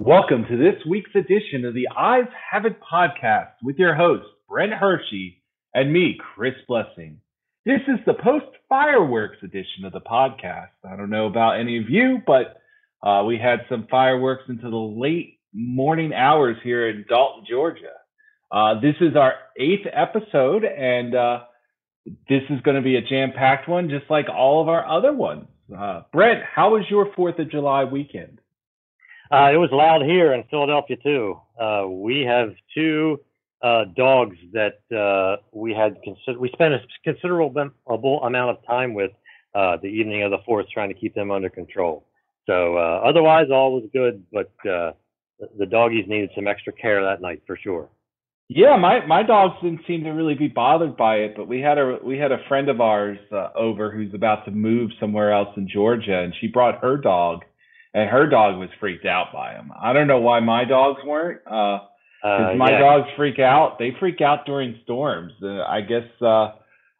Welcome to this week's edition of the Eyes Have It podcast with your host, Brent Hershey, and me, Chris Blessing. This is the post fireworks edition of the podcast. I don't know about any of you, but uh, we had some fireworks into the late morning hours here in Dalton, Georgia. Uh, this is our eighth episode, and uh, this is going to be a jam packed one, just like all of our other ones. Uh, Brent, how was your 4th of July weekend? Uh, it was loud here in Philadelphia too. Uh, we have two dogs that we had consider- we spent a considerable amount of time with the evening of the fourth, trying to keep them under control. So uh, otherwise, all was good, but uh, the doggies needed some extra care that night for sure. Yeah, my my dogs didn't seem to really be bothered by it, but we had a we had a friend of ours uh, over who's about to move somewhere else in Georgia, and she brought her dog and her dog was freaked out by him. I don't know why my dogs weren't. Uh, uh my yeah. dogs freak out. They freak out during storms. Uh, I guess. Uh,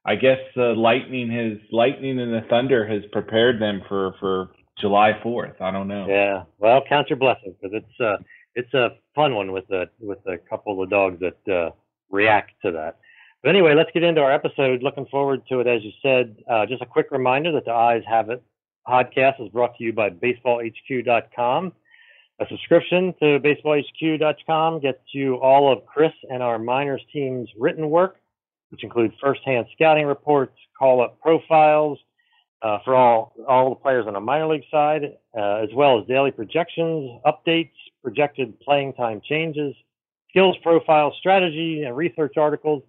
I guess uh, lightning has lightning and the thunder has prepared them for for July Fourth. I don't know. Yeah. Well, count your blessings because it's uh it's a fun one with a with a couple of dogs that uh, react to that. But anyway, let's get into our episode. Looking forward to it, as you said. Uh, just a quick reminder that the eyes have it podcast is brought to you by baseballhq.com. A subscription to baseballhq.com gets you all of Chris and our minors team's written work, which includes firsthand scouting reports, call-up profiles uh, for all all the players on the minor league side, uh, as well as daily projections, updates, projected playing time changes, skills profiles, strategy, and research articles.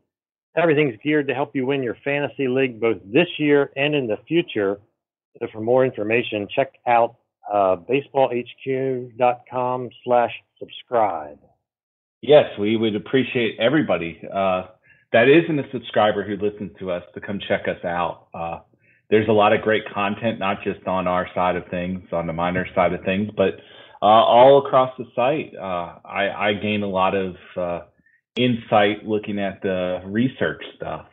Everything's geared to help you win your fantasy league both this year and in the future. So for more information, check out uh, baseballhq.com slash subscribe. Yes, we would appreciate everybody uh, that isn't a subscriber who listens to us to come check us out. Uh, there's a lot of great content, not just on our side of things, on the minor side of things, but uh, all across the site. Uh, I, I, gain a lot of uh, insight looking at the research stuff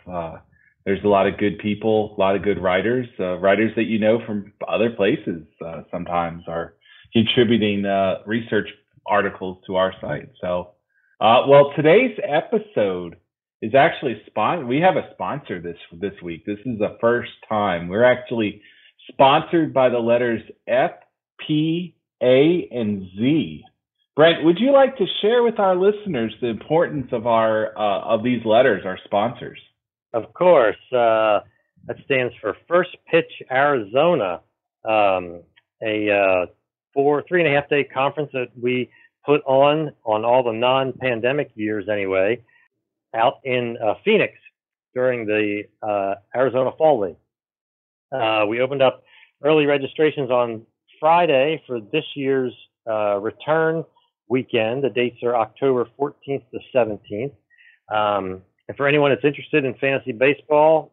there's a lot of good people, a lot of good writers, uh, writers that you know from other places. Uh, sometimes are contributing uh, research articles to our site. So, uh, well, today's episode is actually spon- We have a sponsor this this week. This is the first time we're actually sponsored by the letters F, P, A, and Z. Brent, would you like to share with our listeners the importance of our uh, of these letters, our sponsors? Of course. Uh, that stands for First Pitch Arizona, um, a uh, four, three and a half day conference that we put on on all the non pandemic years anyway, out in uh, Phoenix during the uh, Arizona Fall League. Uh, we opened up early registrations on Friday for this year's uh, return weekend. The dates are October 14th to 17th. Um, and for anyone that's interested in fantasy baseball,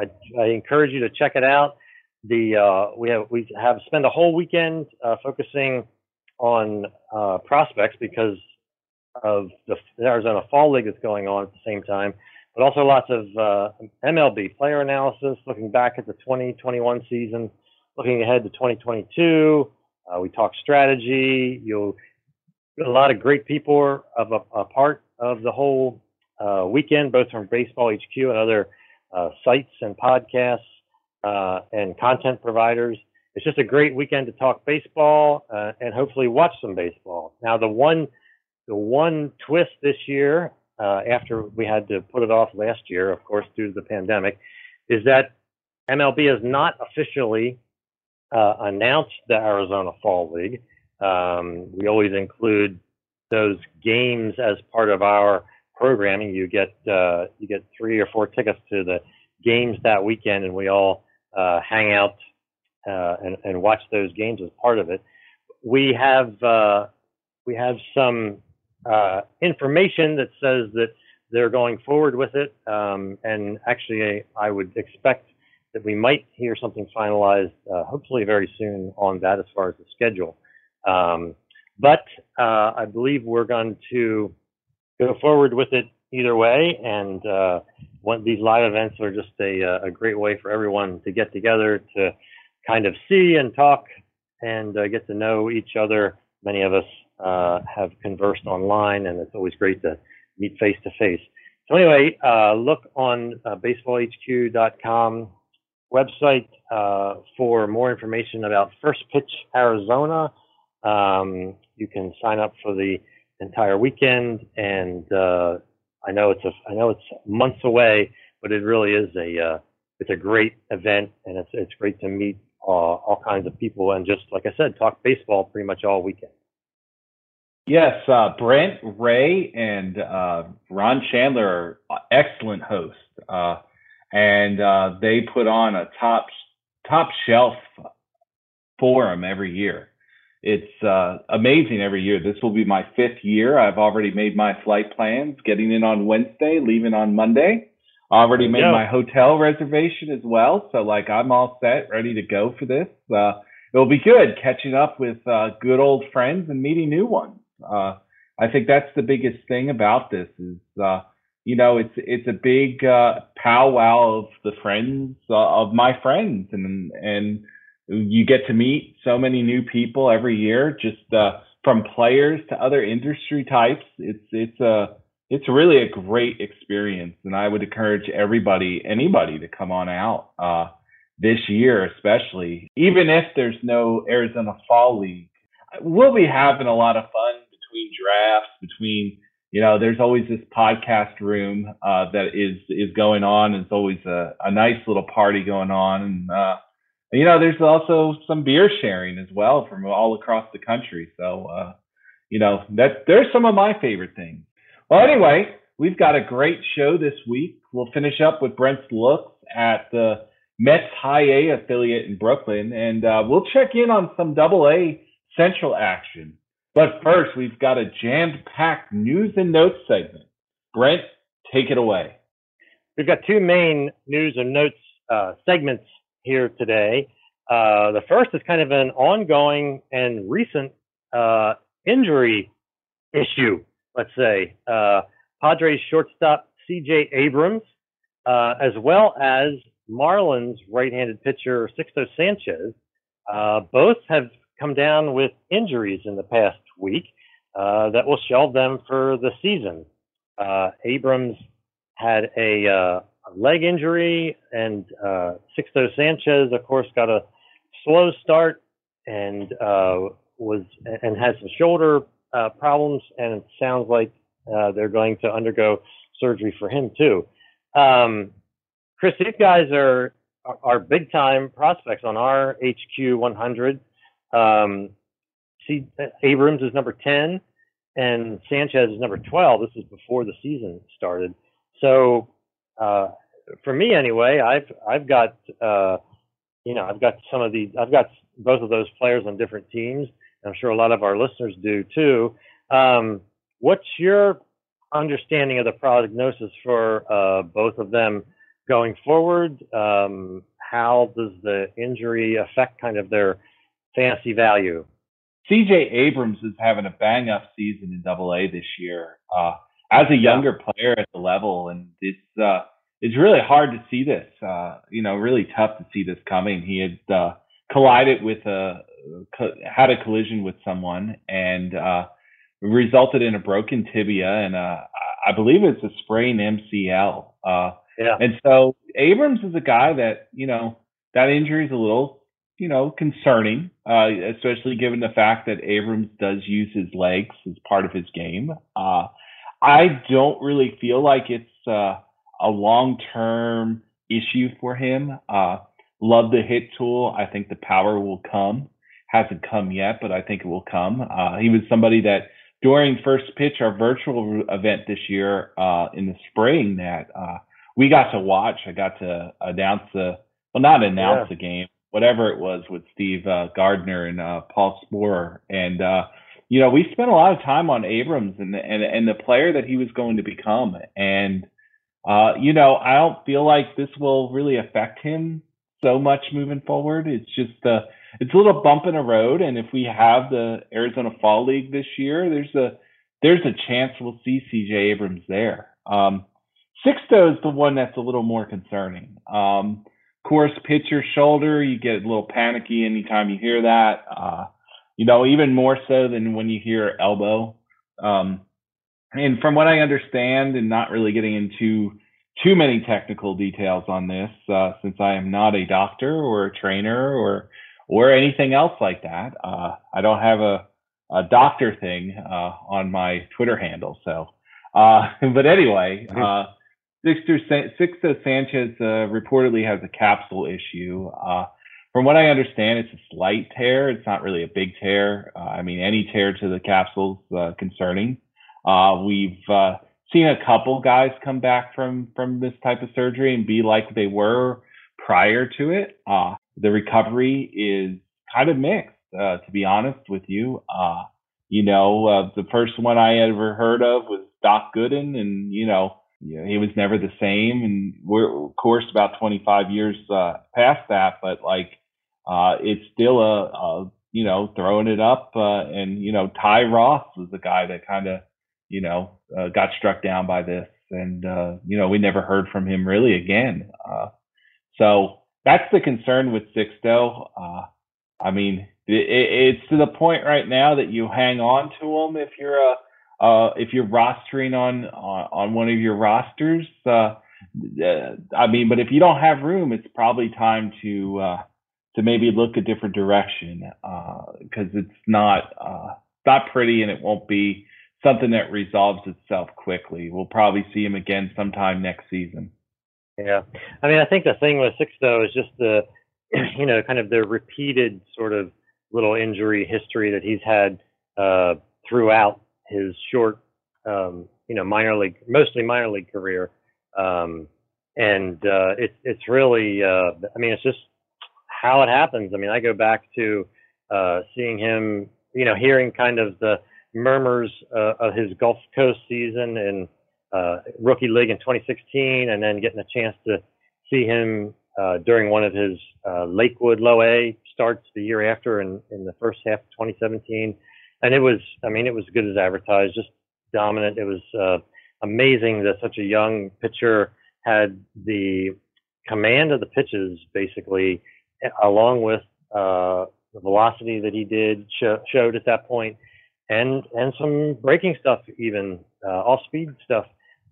uh, I, I, encourage you to check it out. The we have we have spent a whole weekend focusing on prospects because of the Arizona Fall League that's going on at the same time, but also lots of uh, MLB player analysis, looking back at the 2021 season, looking ahead to 2022. Uh, we talk strategy. You'll a lot of great people of a, a part of the whole uh, weekend, both from Baseball HQ and other uh, sites and podcasts uh, and content providers. It's just a great weekend to talk baseball uh, and hopefully watch some baseball. Now, the one the one twist this year, uh, after we had to put it off last year, of course, due to the pandemic, is that MLB has not officially uh, announced the Arizona Fall League. Um, we always include those games as part of our programming, you get uh, you get three or four tickets to the games that weekend, and we all uh, hang out uh, and, and watch those games as part of it. We have uh, we have some uh, information that says that they're going forward with it, um, and actually, I would expect that we might hear something finalized, uh, hopefully very soon on that as far as the schedule. Um, but uh, I believe we're going to go forward with it either way. And uh, these live events are just a, uh, a great way for everyone to get together to kind of see and talk and uh, get to know each other. Many of us uh, have conversed online, and it's always great to meet face to face. So anyway, uh, look on uh, baseballhq.com website uh, for more information about First Pitch Arizona. Um, you can sign up for the entire weekend, and uh, I know it's a I know it's months away, but it really is a uh, it's a great event, and it's it's great to meet uh, all kinds of people and just like I said, talk baseball pretty much all weekend. Yes, uh, Brent, Ray, and uh, Ron Shandler are excellent hosts, uh, and uh, they put on a top top shelf forum every year. It's uh, amazing every year. This will be my fifth year. I've already made my flight plans, getting in on Wednesday, leaving on Monday. I already made my hotel reservation as well, so like I'm all set, ready to go for this. Uh, it'll be good catching up with good old friends and meeting new ones. Uh, I think that's the biggest thing about this is, uh, you know, it's it's a big uh, powwow of the friends uh, of my friends, and and you get to meet so many new people every year, just uh, from players to other industry types. It's it's a it's really a great experience, and I would encourage everybody, anybody, to come on out uh, this year, especially even if there's no Arizona Fall League. We'll be having a lot of fun between drafts, between you know, there's always this podcast room uh, that is is going on. It's always a, a nice little party going on, and uh, you know, there's also some beer sharing as well from all across the country. So, uh, you know, that there's some of my favorite things. Well, anyway, we've got a great show this week. We'll finish up with Brent's looks at the Mets High A affiliate in Brooklyn, and uh, we'll check in on some Double A Central action. But first, we've got a jammed packed news and notes segment. Brent, take it away. We've got two main news and notes uh, segments here today. Uh, the first is kind of an ongoing and recent uh, injury issue, let's say. Uh, Padres shortstop CJ Abrams, uh, as well as Marlins right handed pitcher Sixto Sanchez, uh, both have come down with injuries in the past week uh, that will shelve them for the season. Uh, Abrams had a, uh, leg injury, and uh, Sixto Sanchez, of course, got a slow start and uh, was and had some shoulder uh, problems, and it sounds like they're going to undergo surgery for him too. Um, Chris, these guys are are big time prospects on our HQ 100. Um, see, Abrams is number 10 and Sanchez is number 12. This is before the season started. So, uh, for me anyway, I've, I've got, uh, you know, I've got some of these, I've got both of those players on different teams. I'm sure a lot of our listeners do too. Um, what's your understanding of the prognosis for uh, both of them going forward? Um, how does the injury affect kind of their fantasy value? CJ Abrams is having a bang up season in Double A this year. Uh, as a younger player at the level, and it's uh, it's really hard to see this. Uh, you know, really tough to see this coming. He had uh, collided with a had a collision with someone and uh, resulted in a broken tibia and uh, I believe it's a sprained MCL. Uh, yeah. And so Abrams is a guy that you know that injury is a little you know, concerning, uh, especially given the fact that Abrams does use his legs as part of his game. Uh, I don't really feel like it's uh, a long term issue for him. Uh, love the hit tool. I think the power will come. Hasn't come yet, but I think it will come. Uh, he was somebody that during first pitch, our virtual event this year uh, in the spring, that we got to watch. I got to announce the well, not announce yeah. the game, whatever it was with Steve uh, Gardner and uh, Paul Sporer, and uh, you know we spent a lot of time on Abrams and the, and and the player that he was going to become, and uh, you know I don't feel like this will really affect him so much moving forward. It's just uh, it's a little bump in the road. And if we have the Arizona Fall League this year, there's a there's a chance we'll see CJ Abrams there. Um, Sixto is the one that's a little more concerning. Um, course, pitcher shoulder, you get a little panicky anytime you hear that. Uh, you know, even more so than when you hear elbow. Um, and from what I understand, and not really getting into too many technical details on this, uh, since I am not a doctor or a trainer or or anything else like that. Uh, I don't have a, a doctor thing uh, on my Twitter handle. So, uh, but anyway, uh, Sixto Sanchez uh, reportedly has a capsule issue. Uh, from what I understand, it's a slight tear. It's not really a big tear. I mean, any tear to the capsule is concerning. we've seen a couple guys come back from from this type of surgery and be like they were prior to it. Uh, the recovery is kind of mixed, uh, to be honest with you. Uh, you know, uh, the first one I ever heard of was Doc Gooden, and you know, he was never the same. And we're of course about 25 years uh, past that, but like uh, it's still a, a you know throwing it up. Uh, and you know, Ty Ross was the guy that kind of you know, uh, got struck down by this. And, uh, you know, we never heard from him really again. Uh, so that's the concern with Sixto. Uh, I mean, it, it's to the point right now that you hang on to him if you're a, uh, if you're rostering on, on, on one of your rosters. Uh, uh, I mean, but if you don't have room, it's probably time to, uh, to maybe look a different direction, because uh, it's not, uh, not pretty and it won't be, something that resolves itself quickly. We'll probably see him again sometime next season. Yeah, I mean, I think the thing with Sixto is just the, you know, kind of the repeated sort of little injury history that he's had uh, throughout his short, um, you know, minor league, mostly minor league career, um, and uh, it's it's really, uh, I mean, it's just how it happens. I mean, I go back to uh, seeing him, you know, hearing kind of the murmurs uh, of his Gulf Coast season and uh, rookie league in 2016, and then getting a chance to see him uh, during one of his uh, Lakewood Low A starts the year after in, in the first half of 2017. And it was, I mean, it was good as advertised, just dominant. It was uh, amazing that such a young pitcher had the command of the pitches, basically, along with uh, the velocity that he did show, showed at that point and and some breaking stuff, even uh, off speed stuff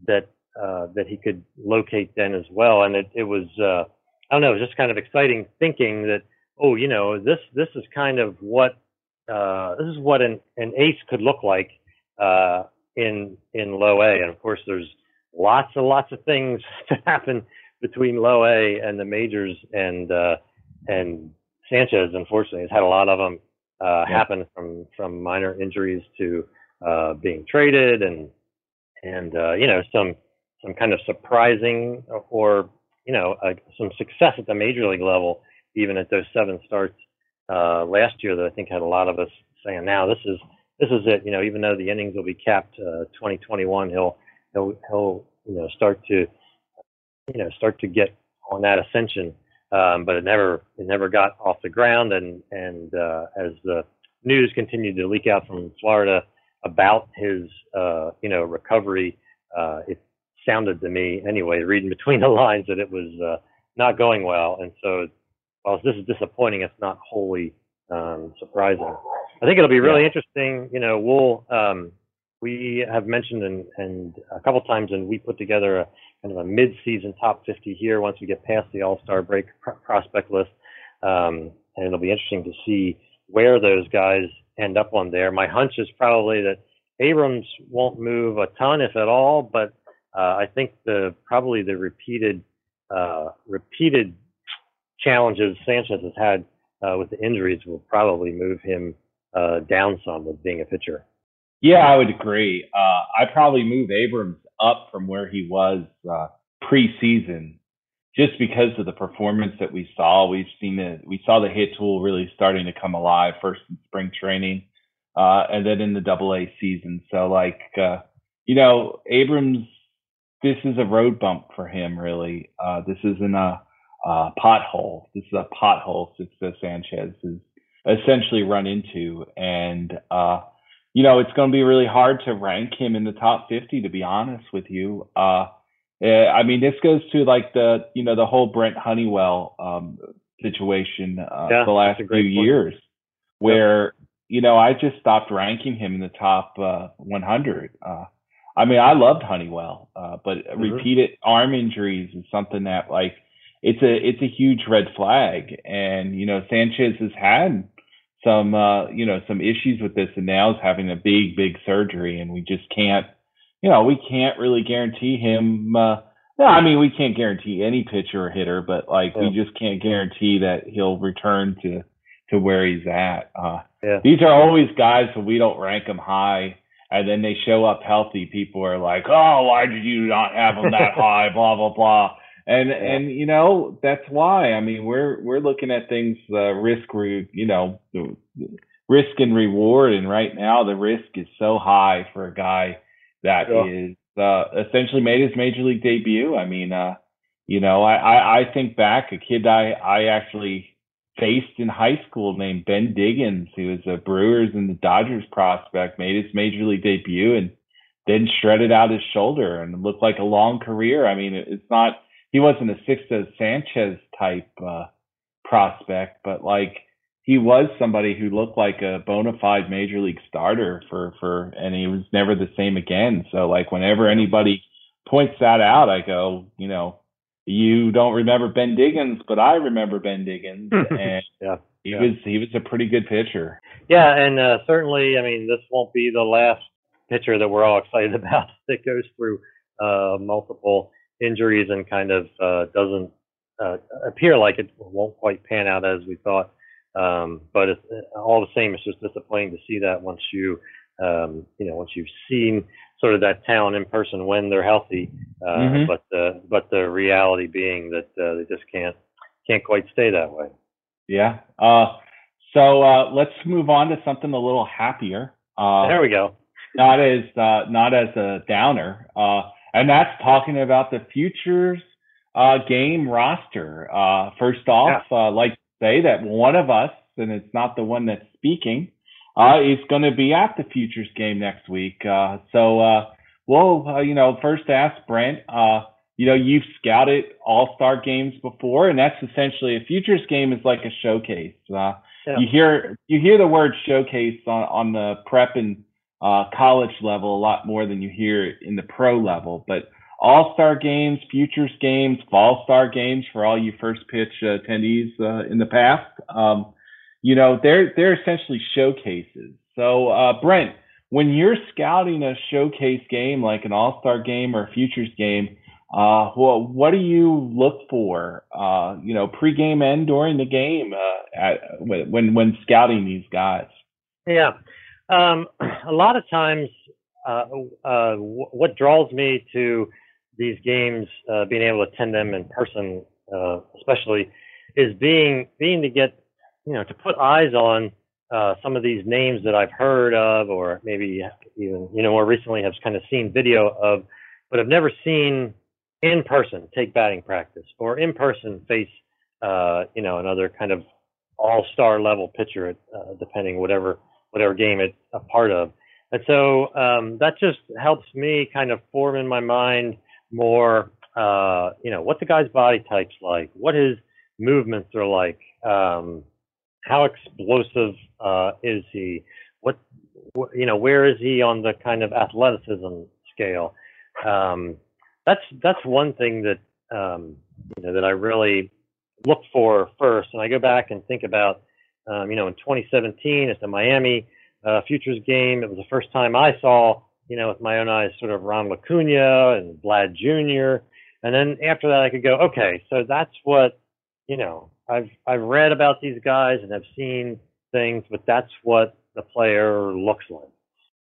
that uh, that he could locate then as well. And it it was uh, I don't know, it was just kind of exciting thinking that oh, you know, this this is kind of what uh, this is what an an ace could look like uh, in in low A. And of course, there's lots and lots of things to happen between low A and the majors, and uh, and Sanchez unfortunately has had a lot of them uh, yeah. happen from from minor injuries to uh, being traded and and uh, you know some some kind of surprising or you know uh, some success at the major league level even at those seven starts uh, last year that I think had a lot of us saying now this is this is it you know even though the innings will be capped uh, 2021 he'll he'll he'll you know start to you know start to get on that ascension um, but it never it never got off the ground. And and uh, as the news continued to leak out from Florida about his uh, you know recovery, uh, it sounded to me anyway, reading between the lines, that it was uh, not going well. And so, while this is disappointing, it's not wholly um, surprising. I think it'll be really yeah. interesting. You know, we'll um, we have mentioned and, and a couple times, and we put together a kind of a mid-season top 50 here once we get past the All-Star break pr- prospect list, um, and it'll be interesting to see where those guys end up on there. My hunch is probably that Abrams won't move a ton, if at all, but uh, I think the probably the repeated uh, repeated challenges Sanchez has had uh, with the injuries will probably move him uh, down some with being a pitcher. Yeah, I would agree. Uh, I probably move Abrams up from where he was uh, preseason, just because of the performance that we saw. We've seen it. we saw the hit tool really starting to come alive first in spring training, uh, and then in the Double A season. So like uh, you know, Abrams, this is a road bump for him. Really, uh, this isn't a, a pothole. This is a pothole. Sixto Sanchez is essentially run into. And, uh, you know, it's going to be really hard to rank him in the top 50, to be honest with you. Uh, eh, I mean, this goes to like the, you know, the whole Brent Honeywell um, situation uh, Yeah, the last few point. years, where, you know, I just stopped ranking him in the top uh, 100. Uh, I mean, I loved Honeywell, uh, but Mhm. repeated arm injuries is something that like it's a it's a huge red flag. And you know, Sanchez has had some uh, you know some issues with this, and now is having a big big surgery, and we just can't you know we can't really guarantee him. Uh, no, I mean we can't guarantee any pitcher or hitter, but like we just can't guarantee that he'll return to to where he's at. Uh, Yeah. these are always guys when we don't rank them high, and then they show up healthy. People are like, "Oh, why did you not have them that high?" Blah blah blah. And Yeah. and you know that's why. I mean, we're we're looking at things uh, risk, re, you know, risk and reward, and right now the risk is so high for a guy that Yeah. is uh, essentially made his major league debut. I mean, uh, you know, I, I I think back a kid I I actually faced in high school named Ben Diggins, who was a Brewers and the Dodgers prospect, made his major league debut and then shredded out his shoulder and looked like a long career. I mean, it's not he wasn't a Sixto Sanchez type uh, prospect, but like he was somebody who looked like a bona fide major league starter for for, and he was never the same again. So like whenever anybody points that out, I go, you know, you don't remember Ben Diggins, but I remember Ben Diggins, and Yeah. he Yeah. was he was a pretty good pitcher. Yeah, and uh, certainly, I mean, this won't be the last pitcher that we're all excited about that goes through uh, multiple injuries and kind of uh, doesn't uh, appear like it won't quite pan out as we thought. Um, but it's, all the same, it's just disappointing to see that once you, um, you know, once you've seen sort of that talent in person when they're healthy. Uh, Mhm. But the but the reality being that uh, they just can't can't quite stay that way. Yeah. Uh, so uh, let's move on to something a little happier. Uh, there we go. not as uh, not as a downer, uh, and that's talking about the futures uh, game roster. Uh, first off, uh, like to say that one of us, and it's not the one that's speaking, uh, is going to be at the futures game next week. Uh, so, uh, well, uh, you know, first ask Brent. Uh, you know, you've scouted All Star games before, and that's essentially a futures game is like a showcase. Uh, Yeah. You hear you hear the word showcase on, on the prep and uh, college level a lot more than you hear in the pro level. But All Star games, futures games, Fall Star games for all you first pitch uh, attendees uh, in the past, um, you know, they're they're essentially showcases. So uh, Brent, when you're scouting a showcase game like an All Star game or a futures game, uh, well, what do you look for? Uh, you know, pregame and during the game uh, at, when when scouting these guys. Yeah. Um, a lot of times, uh, uh, what draws me to these games, uh, being able to attend them in person, uh, especially, is being being to get, you know, to put eyes on uh, some of these names that I've heard of, or maybe even, you know, more recently have kind of seen video of, but have never seen in person take batting practice or in person face, uh, you know, another kind of all-star level pitcher, depending whatever whatever game it's a part of. And so um, that just helps me kind of form in my mind more, uh, you know, what the guy's body type's like, what his movements are like, um, how explosive uh, is he, what, wh- you know, where is he on the kind of athleticism scale? Um, that's that's one thing that um, you know that I really look for first, and I go back and think about um, you know, in 2017 at the Miami uh, Futures game, it was the first time I saw, you know, with my own eyes, sort of Ronald Acuña and Vlad Jr. And then after that, I could go, okay, so that's what, you know, I've I've read about these guys and I've seen things, but that's what the player looks like.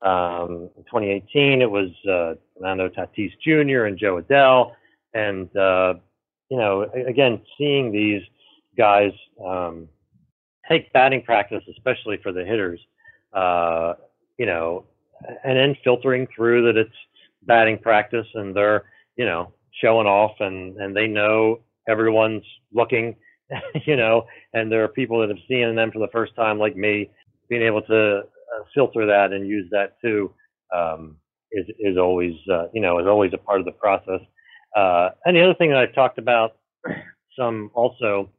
Um, in 2018, it was uh, Fernando Tatis Jr. and Jo Adell, and uh, you know, again, seeing these guys. Um, take batting practice, especially for the hitters, uh, you know, and then filtering through that it's batting practice and they're, you know, showing off and, and they know everyone's looking you know, and there are people that have seen them for the first time, like me, being able to uh, filter that and use that too um, is is always uh, you know is always a part of the process. Uh, and the other thing that I've talked about some also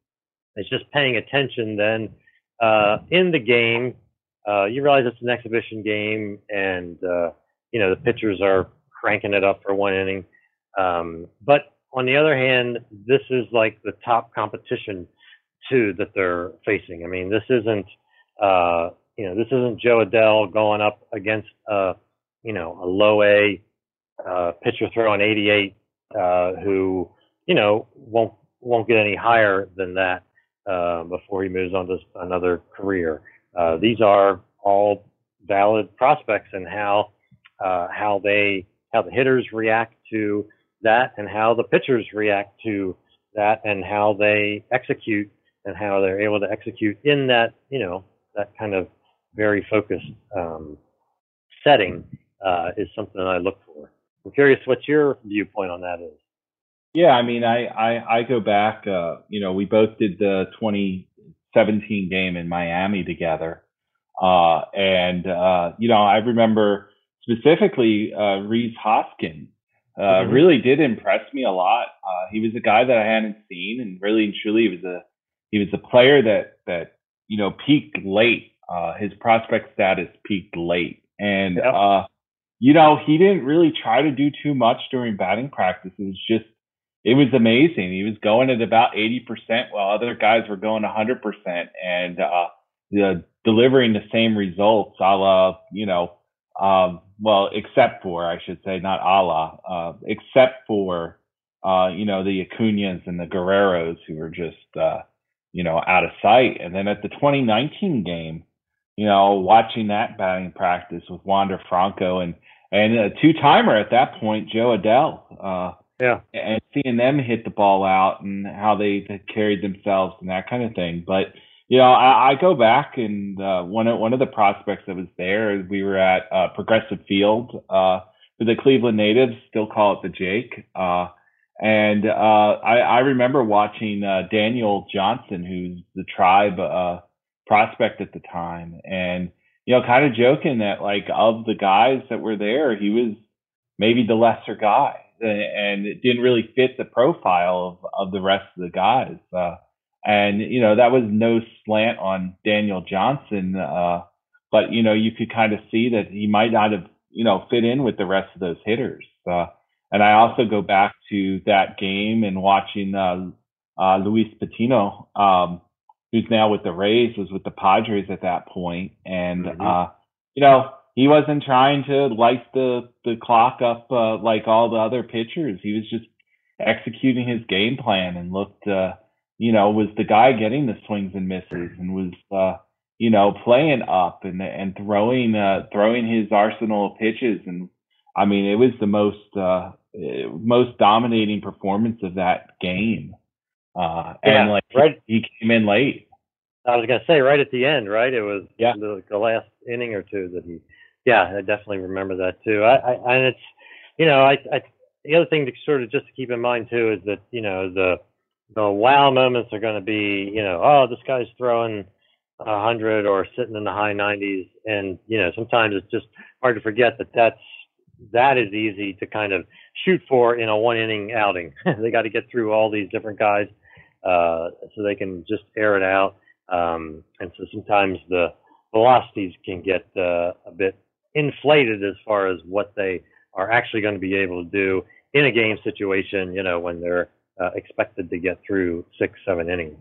is just paying attention. Then uh, in the game, uh, you realize it's an exhibition game, and uh, you know the pitchers are cranking it up for one inning. Um, but on the other hand, this is like the top competition too that they're facing. I mean, this isn't uh, you know this isn't Jo Adell going up against uh, you know a low A uh, pitcher throwing 88 uh, who you know won't won't get any higher than that uh, before he moves on to another career. Uh, these are all valid prospects and how uh, how they how the hitters react to that and how the pitchers react to that and how they execute and how they're able to execute in that you know that kind of very focused um, setting uh, is something that I look for. I'm curious what your viewpoint on that is. Yeah, I mean, I I, I go back. Uh, you know, we both did the 2017 game in Miami together, uh, and uh, you know, I remember specifically uh, Rhys Hoskins uh, mm-hmm. really did impress me a lot. Uh, he was a guy that I hadn't seen, and really and truly, he was a he was a player that that you know peaked late. Uh, his prospect status peaked late, and yeah. uh, you know he didn't really try to do too much during batting practice. It was just it was amazing. He was going at about eighty percent, while other guys were going hundred percent, and uh, the, delivering the same results, a la you know um, well, except for I should say, not Allah, uh, except for uh, you know the Acuñas and the Guerreros who were just uh, you know out of sight. And then at the 2019 game, you know, watching that batting practice with Wander Franco and and a two timer at that point, Jo Adell. Yeah. And seeing them hit the ball out and how they, they carried themselves and that kind of thing. But you know, I, I go back and uh, one of one of the prospects that was there, we were at uh, Progressive Field uh, for the Cleveland natives, still call it the Jake. Uh, and uh, I, I remember watching uh, Daniel Johnson, who's the tribe uh, prospect at the time, and you know, kind of joking that like of the guys that were there, he was maybe the lesser guy, and it didn't really fit the profile of, of the rest of the guys. Uh, and, you know, that was no slant on Daniel Johnson. Uh, but, you know, you could kind of see that he might not have, you know, fit in with the rest of those hitters. Uh, and I also go back to that game and watching, uh, uh, Luis Patino, um, who's now with the Rays, was with the Padres at that point. And, mm-hmm. uh, you know, he wasn't trying to light the, the clock up, uh, like all the other pitchers. He was just executing his game plan and looked, uh, you know, was the guy getting the swings and misses and was, uh, you know, playing up and and throwing uh, throwing his arsenal of pitches. And I mean, it was the most uh, most dominating performance of that game. Uh, yeah, and like right. he came in late. I was gonna say right at the end, right? It was yeah. the, the last inning or two that he. Yeah, I definitely remember that too. I, I and it's, you know, I, I the other thing to sort of just to keep in mind too is that you know the the wow moments are going to be, you know, oh, this guy's throwing a hundred or sitting in the high 90s, and you know, sometimes it's just hard to forget that that's that is easy to kind of shoot for in a one inning outing. they got to get through all these different guys uh, so they can just air it out. Um, and so sometimes the velocities can get uh, a bit inflated as far as what they are actually going to be able to do in a game situation, you know, when they're uh, expected to get through six, seven innings.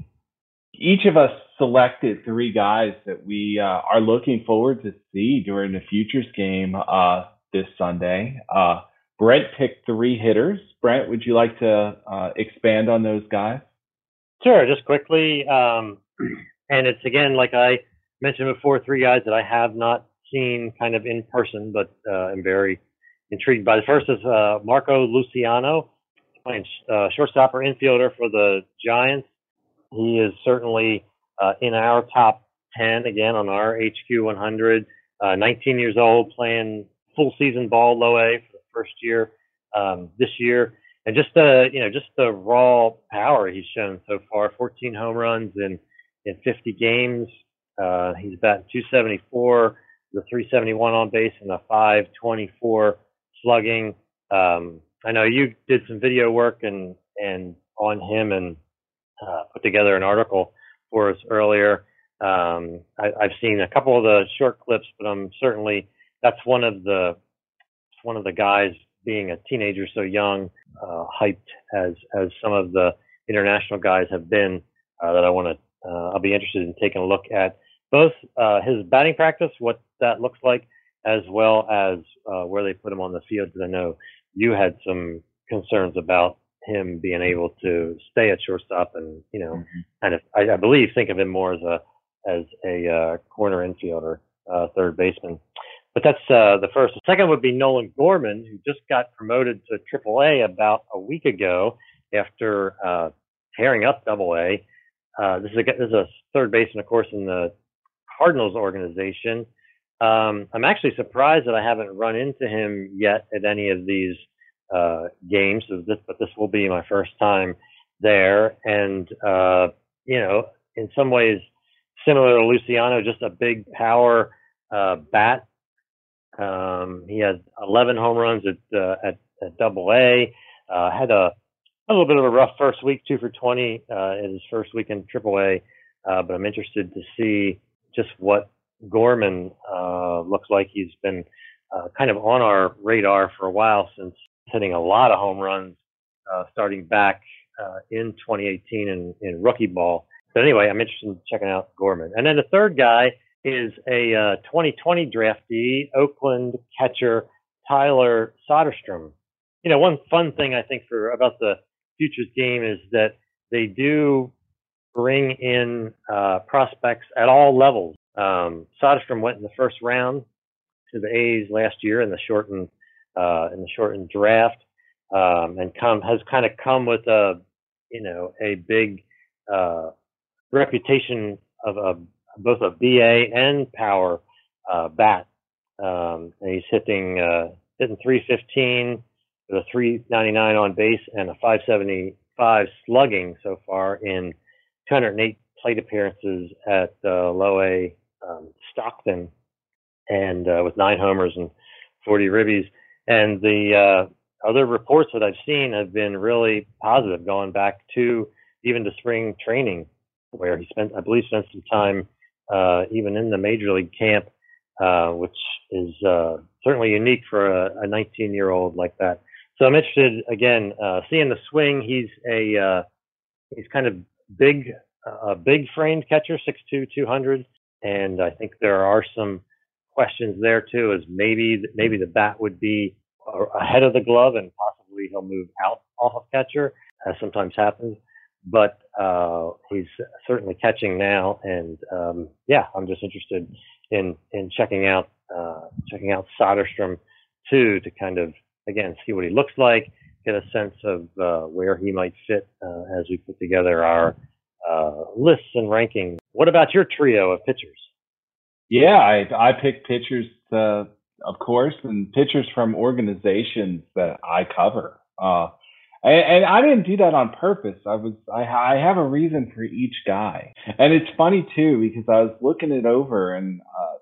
Each of us selected three guys that we uh, are looking forward to see during the futures game uh, this Sunday. Uh, Brent picked three hitters. Brent, would you like to uh, expand on those guys? Sure, just quickly. Um, and it's again, like I mentioned before, three guys that I have not seen kind of in person, but uh, I'm very intrigued by. The first is Marco Luciano playing uh, shortstop or infielder for the Giants. He is certainly uh, in our top 10 again on our HQ 100. Uh, 19 years old, playing full season ball low A for the first year um, this year. and just the you know just the raw power he's shown so far 14 home runs in in 50 games uh, he's batting 274 the 371 on base and a 524 slugging um, i know you did some video work and and on him and uh, put together an article for us earlier um, I, i've seen a couple of the short clips but i'm certainly that's one of the one of the guys being a teenager so young, uh, hyped as as some of the international guys have been. Uh, that I want to, uh, I'll be interested in taking a look at both uh, his batting practice, what that looks like, as well as uh, where they put him on the field. Because I know you had some concerns about him being able to stay at shortstop, and you know, mm-hmm. kind of, I, I believe, think of him more as a as a uh, corner infielder, third baseman. But that's uh, the first. The second would be Nolan Gorman, who just got promoted to AAA about a week ago after uh, tearing up Double A. Uh, this is a this is a third baseman, of course, in the Cardinals organization. Um, I'm actually surprised that I haven't run into him yet at any of these uh, games. So this, but this will be my first time there, and uh, you know, in some ways similar to Luciano, just a big power uh, bat um, he had 11 home runs at uh, at, at Double A. Uh, had a, a little bit of a rough first week, two for 20 uh, in his first week in Triple A. Uh, but I'm interested to see just what Gorman uh, looks like. He's been uh, kind of on our radar for a while since hitting a lot of home runs uh, starting back uh, in 2018 in, in rookie ball. But anyway, I'm interested in checking out Gorman. And then the third guy is a uh, 2020 draftee, Oakland catcher Tyler Soderstrom. You know, one fun thing I think for about the futures game is that they do bring in uh, prospects at all levels. Um, Soderstrom went in the first round to the A's last year in the shortened uh, in the shortened draft, um, and come has kind of come with a you know a big uh, reputation of a both a BA and power uh, bat. Um, he's hitting uh, hitting 315 with a 399 on base and a 575 slugging so far in 208 plate appearances at uh, Low A um, Stockton, and uh, with nine homers and 40 ribbies. And the uh, other reports that I've seen have been really positive, going back to even to spring training, where he spent, I believe, spent some time uh, even in the major league camp, uh, which is uh, certainly unique for a 19 year old like that. So I'm interested again uh, seeing the swing. He's a uh, he's kind of big, a big framed catcher, 6'2", 200, and I think there are some questions there too. As maybe maybe the bat would be ahead of the glove and possibly he'll move out off of catcher, as sometimes happens but uh, he's certainly catching now. And um, yeah, I'm just interested in in checking out uh, checking out Soderstrom too to kind of again see what he looks like, get a sense of uh, where he might fit uh, as we put together our uh, lists and rankings. What about your trio of pitchers? Yeah, I I picked pitchers, uh, of course, and pitchers from organizations that I cover. Uh, and, and I didn't do that on purpose. I was I I have a reason for each guy, and it's funny too because I was looking it over, and uh,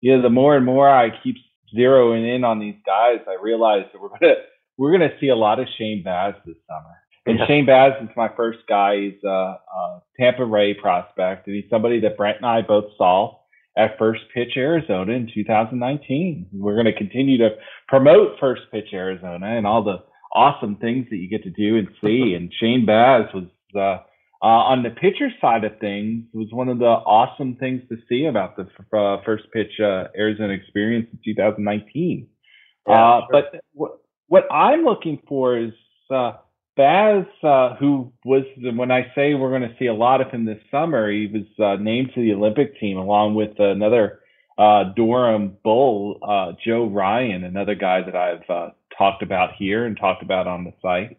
you know, the more and more I keep zeroing in on these guys, I realize that we're gonna we're gonna see a lot of Shane Baz this summer. And yeah. Shane Baz is my first guy. He's a, a Tampa Ray prospect, and he's somebody that Brent and I both saw at First Pitch Arizona in 2019. We're going to continue to promote First Pitch Arizona and all the awesome things that you get to do and see. And Shane Baz was uh, uh, on the pitcher side of things was one of the awesome things to see about the uh, first pitch uh, Arizona experience in 2019. Yeah, uh, sure. But what I'm looking for is uh, Baz, uh, who was when I say we're going to see a lot of him this summer, he was uh, named to the Olympic team along with another uh, Durham Bull, uh, Joe Ryan, another guy that I've uh, talked about here and talked about on the site.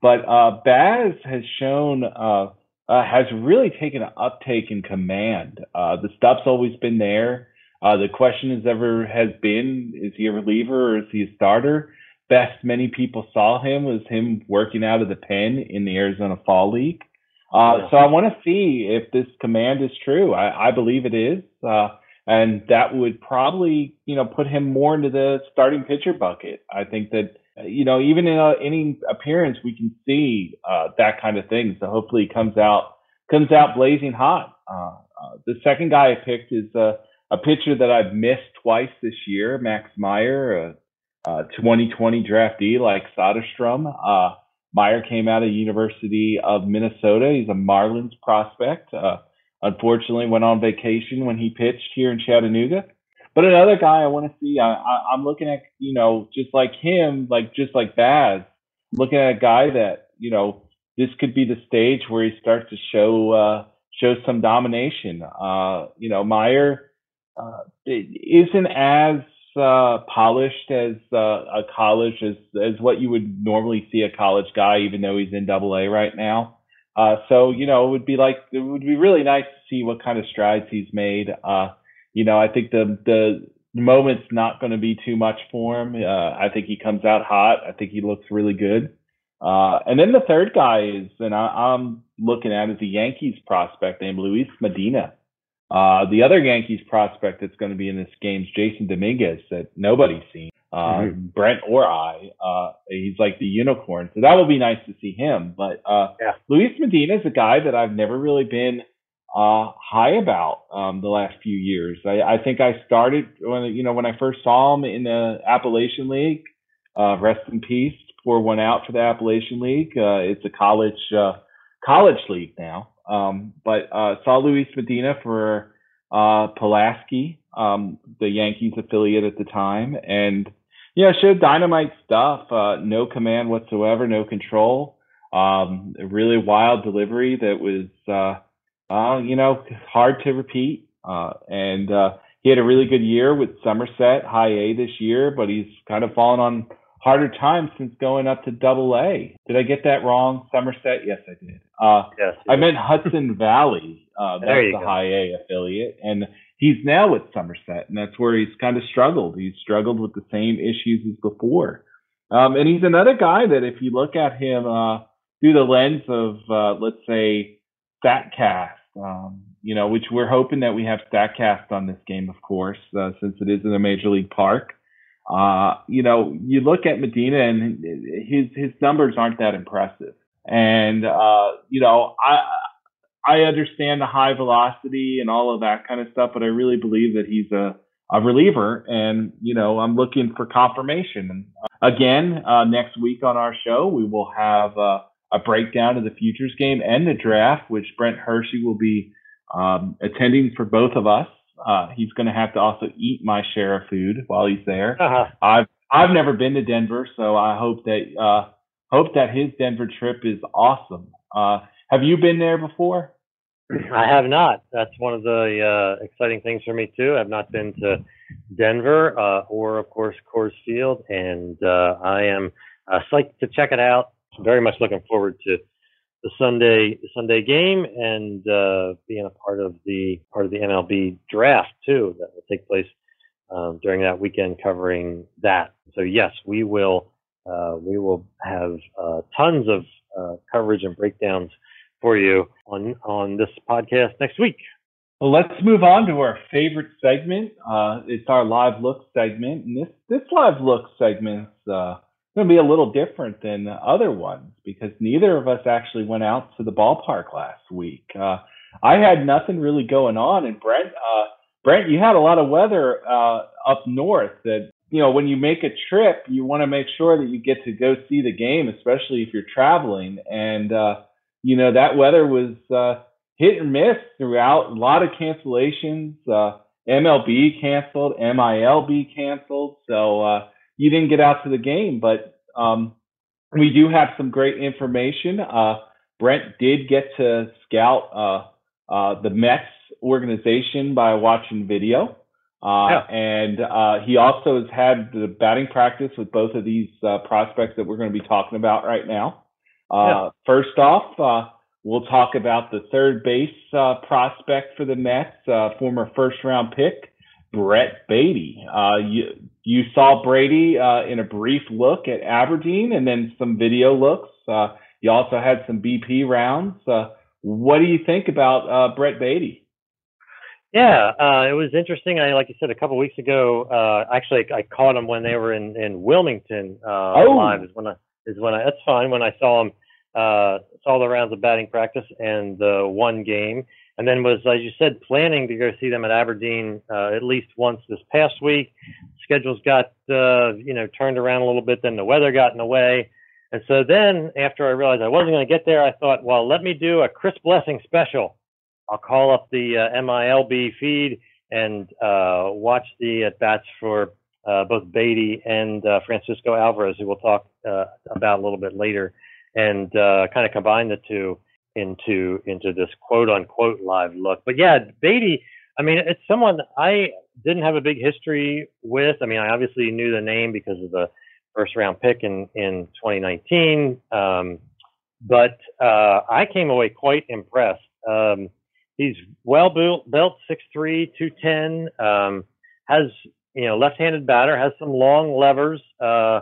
But Baz has shown has really taken an uptake in command. The stuff's always been there. The question is ever has been: Is he a reliever or is he a starter? Best many people saw him was him working out of the pen in the Arizona Fall League. Uh, so I want to see if this command is true. I, I believe it is. Uh, and that would probably, you know, put him more into the starting pitcher bucket. I think that, you know, even in a, any appearance, we can see uh, that kind of thing. So hopefully, he comes out comes out blazing hot. Uh, uh, the second guy I picked is a pitcher that I've missed twice this year, Max Meyer, a, a 2020 draftee like Soderstrom. Uh, Meyer came out of University of Minnesota. He's a Marlins prospect. Uh, unfortunately, went on vacation when he pitched here in Chattanooga. But another guy I want to see, I, I, I'm looking at, you know, just like him, like just like Baz, looking at a guy that, you know, this could be the stage where he starts to show uh, show some domination. Uh, you know, Meyer uh, isn't as uh, polished as uh, a college as as what you would normally see a college guy, even though he's in Double A right now. Uh, so you know, it would be like it would be really nice to see what kind of strides he's made. Uh, you know, I think the the moment's not going to be too much for him. Uh, I think he comes out hot. I think he looks really good. Uh, and then the third guy is, and I, am looking at is a Yankees prospect named Luis Medina. Uh, the other Yankees prospect that's going to be in this game is Jasson Dominguez that nobody's seen. Uh, mm-hmm. Brent or I, uh, he's like the unicorn. So that will be nice to see him. But, uh, yeah. Luis Medina is a guy that I've never really been, uh, high about, um, the last few years. I, I think I started when, you know, when I first saw him in the Appalachian League, uh, rest in peace, pour one out for the Appalachian League. Uh, it's a college, uh, college league now. Um, but, uh, saw Luis Medina for, uh, Pulaski, um, the Yankees affiliate at the time, and yeah, showed dynamite stuff. Uh, no command whatsoever, no control. Um, a really wild delivery that was, uh, uh, you know, hard to repeat. Uh, and uh, he had a really good year with Somerset High A this year, but he's kind of fallen on harder time since going up to Double A. Did I get that wrong? Somerset? Yes, I did. Uh, yes, I meant Hudson Valley. Uh, that's the go. High A affiliate, and he's now with Somerset, and that's where he's kind of struggled. He's struggled with the same issues as before. Um, and he's another guy that if you look at him uh, through the lens of, uh, let's say, StatCast, um, you know, which we're hoping that we have StatCast on this game, of course, uh, since it is in a major league park. Uh, you know, you look at Medina and his his numbers aren't that impressive. And uh, you know, I I understand the high velocity and all of that kind of stuff, but I really believe that he's a, a reliever. And, you know, I'm looking for confirmation. And uh, again, uh, next week on our show, we will have uh, a breakdown of the futures game and the draft, which Brent Hershey will be um, attending for both of us. Uh, he's going to have to also eat my share of food while he's there. Uh-huh. I've I've never been to Denver, so I hope that uh, hope that his Denver trip is awesome. Uh, have you been there before? I have not. That's one of the uh, exciting things for me too. I've not been to Denver uh, or, of course, Coors Field, and uh, I am uh, psyched to check it out. Very much looking forward to the Sunday the Sunday game and uh, being a part of the part of the MLB draft too that will take place um, during that weekend, covering that. So yes, we will uh, we will have uh, tons of coverage and breakdowns for you on on this podcast next week. Well, let's move on to our favorite segment. Uh, it's our live look segment, and this this live look segment's uh, going to be a little different than other ones because neither of us actually went out to the ballpark last week. Uh, I had nothing really going on, and Brent, uh, Brent, you had a lot of weather uh, up north. That you know, when you make a trip, you want to make sure that you get to go see the game, especially if you're traveling. And uh, you know, that weather was uh, hit and miss throughout. A lot of cancellations. Uh, MLB canceled, MILB canceled. So uh, you didn't get out to the game, but um, we do have some great information. Uh, Brent did get to scout uh, uh, the Mets organization by watching video. Uh, yeah. And uh, he also has had the batting practice with both of these uh, prospects that we're going to be talking about right now. Uh, yeah. First off, uh, we'll talk about the third base uh, prospect for the Mets, uh, former first round pick, Brett Baty. Uh, you you saw Brady uh, in a brief look at Aberdeen, and then some video looks. Uh, you also had some BP rounds. Uh, what do you think about uh, Brett Baty? Yeah, uh, it was interesting. I, like you said, a couple weeks ago, uh, actually, I caught them when they were in in Wilmington uh, oh. live. Is when I is when I that's fine when I saw. Uh, saw the rounds of batting practice and the one game, and then was as you said planning to go see them at Aberdeen uh, at least once this past week. Schedules got uh, you know turned around a little bit. Then the weather got in the way, and so then after I realized I wasn't going to get there, I thought, well, let me do a Chris Blessing special I'll call up the uh, MILB feed and uh, watch the at bats for uh, both Baty and uh, Francisco Alvarez, who we'll talk about a little bit later, and kind of combine the two into into this quote unquote live look. But yeah, Baty. I mean, it's someone I didn't have a big history with. I mean, I obviously knew the name because of the first round pick in in 2019. Um, but I came away quite impressed. Um, he's well built, built 6'3", 210. Um, has you know left-handed batter, has some long levers, uh,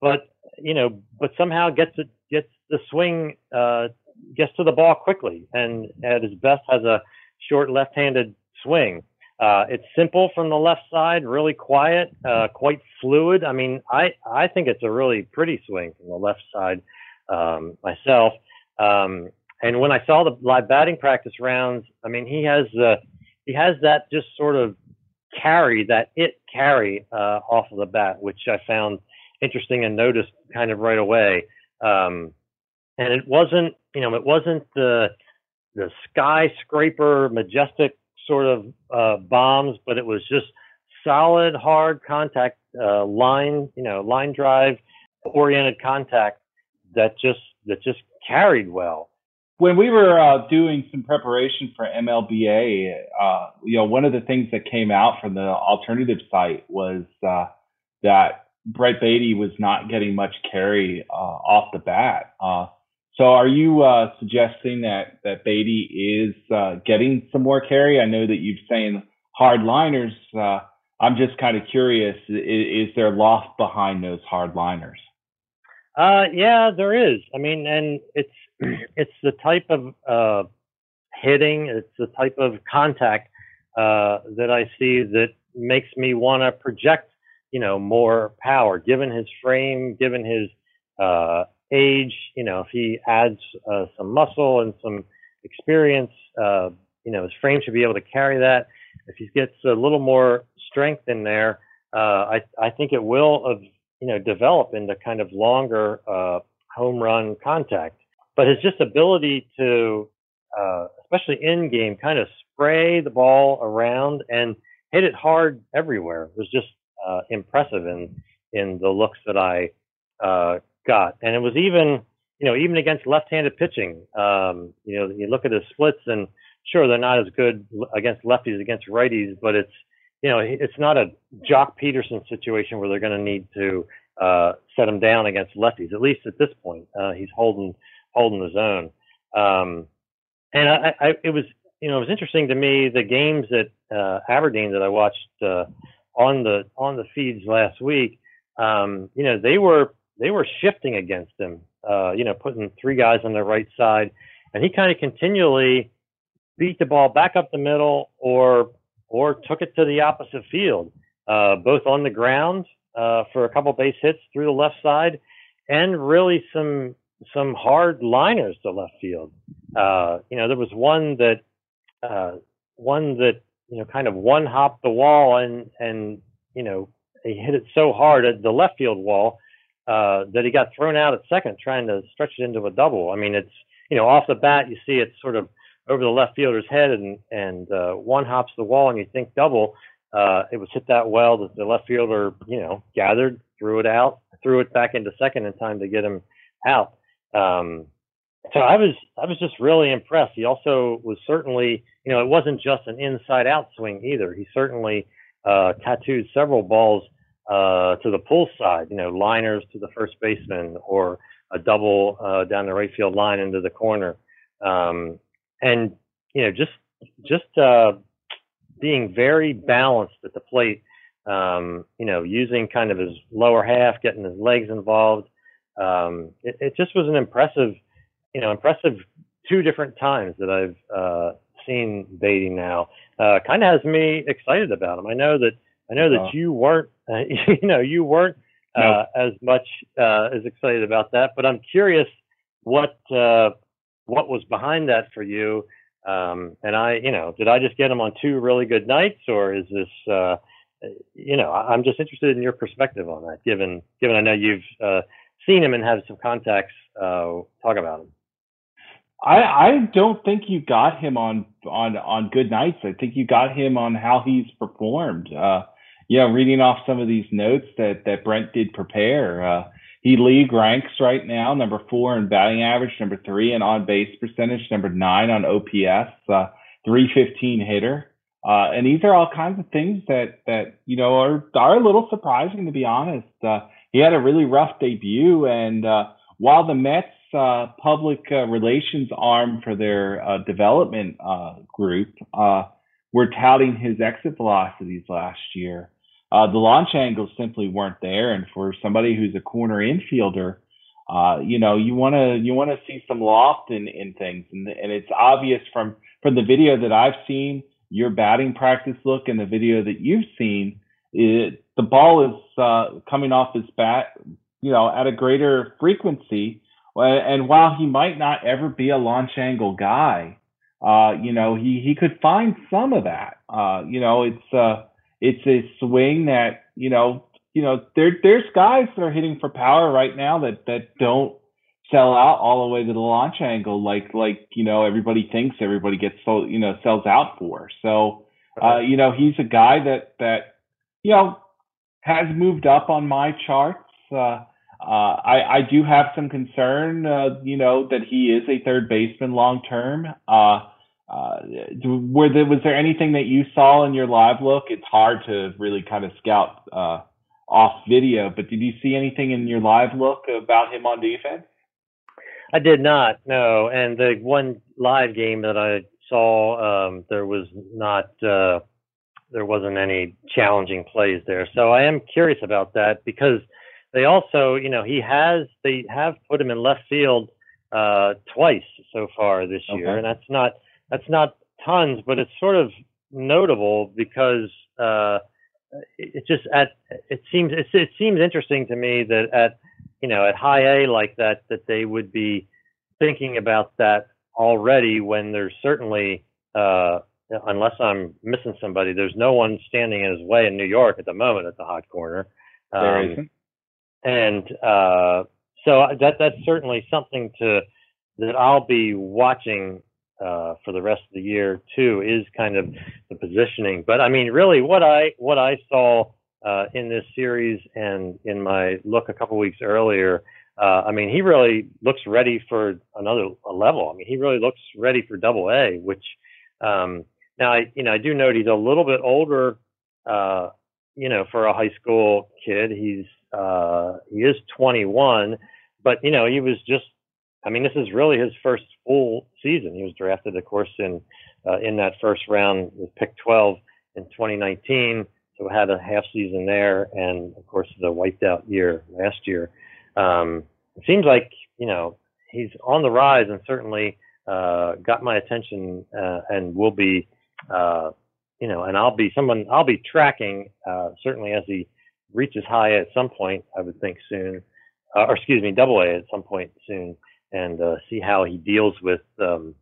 but you know, but somehow gets it gets the swing, uh, gets to the ball quickly, and at his best has a short left-handed swing. Uh, it's simple from the left side, really quiet, uh, quite fluid. I mean, I I think it's a really pretty swing from the left side um, myself. Um, and when I saw the live batting practice rounds, I mean, he has uh, he has that just sort of carry, that it carry uh, off of the bat, which I found interesting and noticed kind of right away. Um, and it wasn't, you know, it wasn't the the skyscraper, majestic sort of uh, bombs, but it was just solid, hard contact uh, line, you know, line drive oriented contact that just that just carried well when we were uh, doing some preparation for MLBA, uh, you know, one of the things that came out from the alternative site was uh, that Brett Baty was not getting much carry uh, off the bat. Uh, so, are you uh, suggesting that that Baty is getting some more carry? I know that you've saying hard liners. I'm just kind of curious: is, is there loft behind those hardliners? Uh, yeah, there is. I mean, and it's it's the type of uh, hitting, it's the type of contact uh, that I see that makes me want to project, you know, more power. Given his frame, given his uh, age, you know, if he adds uh, some muscle and some experience, uh, you know, his frame should be able to carry that. If he gets a little more strength in there, uh, I I think it will, of you know, develop into kind of longer uh, home run contact but his just ability to, uh, especially in game, kind of spray the ball around and hit it hard everywhere was just uh, impressive in in the looks that I uh, got. And it was even, you know, even against left-handed pitching. Um, you know, you look at his splits, and sure, they're not as good against lefties against righties, but it's you know, it's not a Joc Pederson situation where they're going to need to uh, set him down against lefties. At least at this point, uh, he's holding holding his own. Um, and I, I, it was, you know, it was interesting to me the games at uh, Aberdeen that I watched uh, on the on the feeds last week. Um, you know, they were they were shifting against him. Uh, you know, putting three guys on the right side, and he kind of continually beat the ball back up the middle or or took it to the opposite field, uh, both on the ground uh, for a couple base hits through the left side, and really some some hard liners to left field. Uh, you know, there was one that uh, one that you know kind of one hopped the wall and and you know he hit it so hard at the left field wall uh, that he got thrown out at second trying to stretch it into a double. I mean, it's you know off the bat you see it sort of over the left fielder's head and and uh, one hops the wall and you think double. Uh, it was hit that well that the left fielder you know gathered, threw it out, threw it back into second in time to get him out. Um, so I was I was just really impressed. He also was certainly, you know, it wasn't just an inside out swing either. He certainly uh, tattooed several balls uh, to the pull side, you know, liners to the first baseman or a double uh, down the right field line into the corner. Um, and you know, just just uh, being very balanced at the plate. Um, you know, using kind of his lower half, getting his legs involved. Um, it, it just was an impressive, you know, impressive two different times that I've uh, seen Baty now. Uh, kind of has me excited about him. I know that I know that you weren't, uh, you know, you weren't uh, No. as much uh, as excited about that. But I'm curious what uh, what was behind that for you. Um, and I, you know, did I just get him on two really good nights, or is this, uh, you know, I- I'm just interested in your perspective on that. Given given I know you've uh, seen him and have some contacts, uh, talk about him. I I don't think you got him on on on good nights. I think you got him on how he's performed. Uh, know, reading off some of these notes that that Brent did prepare. Uh, he league ranks right now, number four in batting average, number three in on base percentage, number nine on OPS, uh, 315 hitter. Uh, and these are all kinds of things that that you know are are a little surprising to be honest. Uh, he had a really rough debut, and uh, while the Mets uh, public uh, relations arm for their development group were touting his exit velocities last year. Uh, the launch angles simply weren't there, and for somebody who's a corner infielder, uh, you know you want to you want to see some loft in, in things, and, and it's obvious from from the video that I've seen, your batting practice look, and the video that you've seen, it, the ball is uh, coming off his bat, you know, at a greater frequency. And while he might not ever be a launch angle guy, uh, you know, he, he could find some of that. Uh, you know, it's uh, it's a swing that you know, you know, there there's guys that are hitting for power right now that that don't sell out all the way to the launch angle like like you know everybody thinks everybody gets sold you know sells out for. So uh, you know, he's a guy that that you know has moved up on my charts. Uh, uh, I, I do have some concern, uh, you know, that he is a third baseman long term. Uh, uh, were there, was there anything that you saw in your live look? It's hard to really kind of scout uh, off video, but did you see anything in your live look about him on defense? I did not, no. And the one live game that I saw, um, there was not, uh, there wasn't any challenging plays there. So I am curious about that because they also, you know, he has, they have put him in left field uh, twice so far this year, Okay. and that's not, that's not tons, but it's sort of notable because uh, just at, it seems, it, it seems interesting to me that at, you know, at high A like that, that they would be thinking about that already when there's certainly, uh, unless I'm missing somebody, there's no one standing in his way in New York at the moment at the hot corner. Um, and uh, so that that's certainly something to that I'll be watching uh, for the rest of the year too. Is kind of the positioning, but I mean, really, what I what I saw uh, in this series and in my look a couple weeks earlier. Uh, I mean, he really looks ready for another level. I mean, he really looks ready for Double A, which um, now I you know I do note he's a little bit older. Uh, you know, for a high school kid, he's uh, he is 21, but you know, he was just. I mean, this is really his first full season. He was drafted, of course, in uh, in that first round with pick 12 in 2019. So had a half season there, and of course the wiped out year last year. Um, it seems like you know he's on the rise, and certainly uh, got my attention, uh, and will be. Uh, you know, and I'll be someone I'll be tracking uh, certainly as he reaches high at some point. I would think soon, uh, or excuse me, double A at some point soon, and uh, see how he deals with um,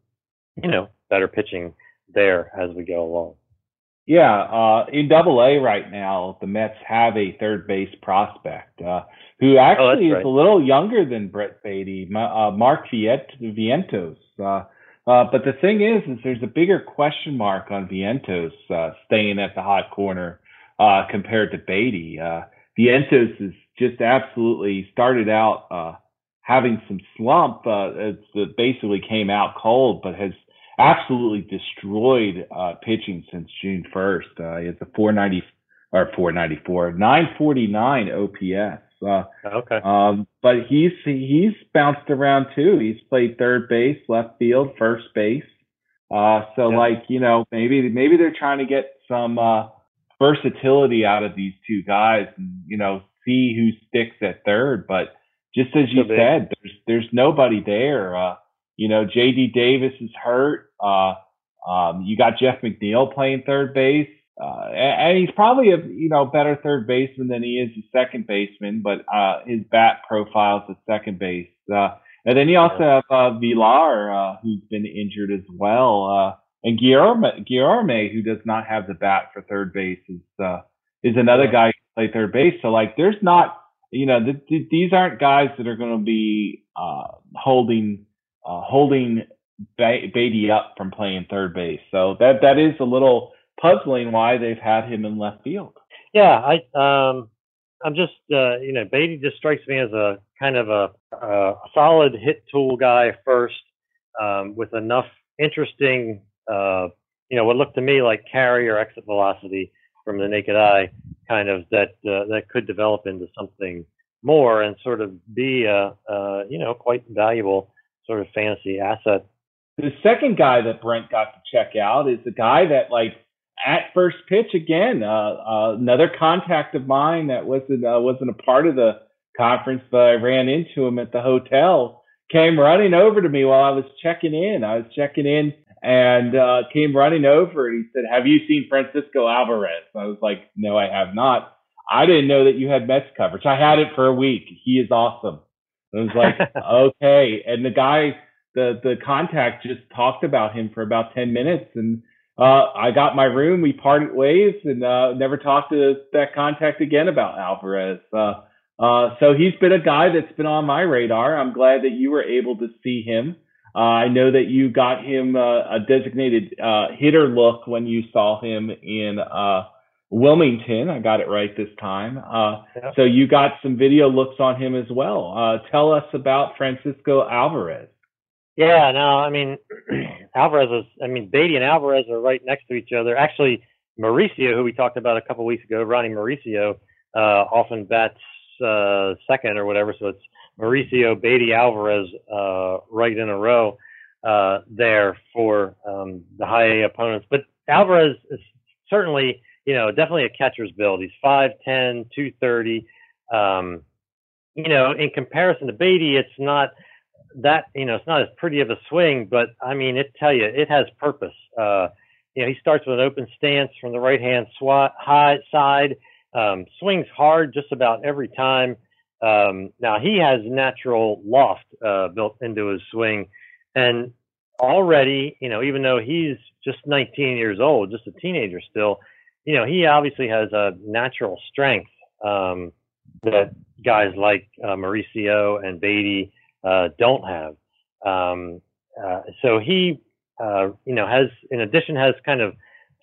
you know better pitching there as we go along. Yeah, uh, in Double A right now, the Mets have a third base prospect uh, who actually is right. a little younger than Brett Baty, uh, Mark Viet- Vientos. Uh, uh, but the thing is, is there's a bigger question mark on Vientos uh, staying at the hot corner uh, compared to Baty. Uh, Vientos is just absolutely started out uh, having some slump. Uh, it's, it basically came out cold, but has absolutely destroyed uh, pitching since June 1st. Uh, he has a 490 or 494, 949 OPS. Uh, Okay. um, but he's he's bounced around too. He's played third base, left field, first base. Uh, so Yeah. like you know maybe maybe they're trying to get some uh, versatility out of these two guys, and you know, see who sticks at third. But just as you said, there's there's nobody there. Uh, you know, J.D. Davis is hurt. Uh, um, you got Jeff McNeil playing third base. Uh, and, he's probably a you know better third baseman than he is a second baseman, but uh, his bat profile is at second base. Uh, and then you also have uh, Villar, uh, who's been injured as well, uh, and Guillorme, who does not have the bat for third base, is uh, is another guy who play third base. So like, there's not you know th- th- these aren't guys that are going to be uh, holding uh, holding Baty up from playing third base. So that that is a little puzzling why they've had him in left field. Yeah, I um I'm just uh you know Baty just strikes me as a kind of a, a solid hit tool guy first um with enough interesting uh you know what looked to me like carry or exit velocity from the naked eye kind of that uh, that could develop into something more and sort of be a, a you know quite valuable sort of fantasy asset the second guy that Brent got to check out is the guy that like at first pitch again, uh, uh, another contact of mine that wasn't uh, wasn't a part of the conference, but I ran into him at the hotel. Came running over to me while I was checking in. I was checking in and uh, came running over and he said, "Have you seen Francisco Alvarez?" I was like, "No, I have not." I didn't know that you had Mets coverage. I had it for a week. He is awesome. I was like, okay. And the guy, the the contact, just talked about him for about ten minutes and uh, I got my room. We parted ways and uh, never talked to that contact again about Alvarez. Uh, uh, so he's been a guy that's been on my radar. I'm glad that you were able to see him. Uh, I know that you got him uh, a designated uh, hitter look when you saw him in uh, Wilmington. I got it right this time. Uh. So you got some video looks on him as well. Uh, tell us about Francisco Alvarez. Yeah, no, I mean Alvarez is. I mean Baty and Alvarez are right next to each other. Actually, Mauricio, who we talked about a couple weeks ago, Ronnie Mauricio, uh, often bats uh, second or whatever. So it's Mauricio, Baty Alvarez uh, right in a row uh, there for um, the high A opponents. But Alvarez is certainly, you know, definitely a catcher's build. He's 5'10", 230. Um, you know, in comparison to Baty, it's not that you know it's not as pretty of a swing, but I mean it tell you it has purpose. Uh, you know he starts with an open stance from the right hand side, um, swings hard just about every time. Um, now he has natural loft uh, built into his swing, and already you know even though he's just 19 years old, just a teenager still, you know he obviously has a natural strength um, that guys like uh, Mauricio and Baty uh, don't have. Um, uh, so he, uh, you know, has in addition has kind of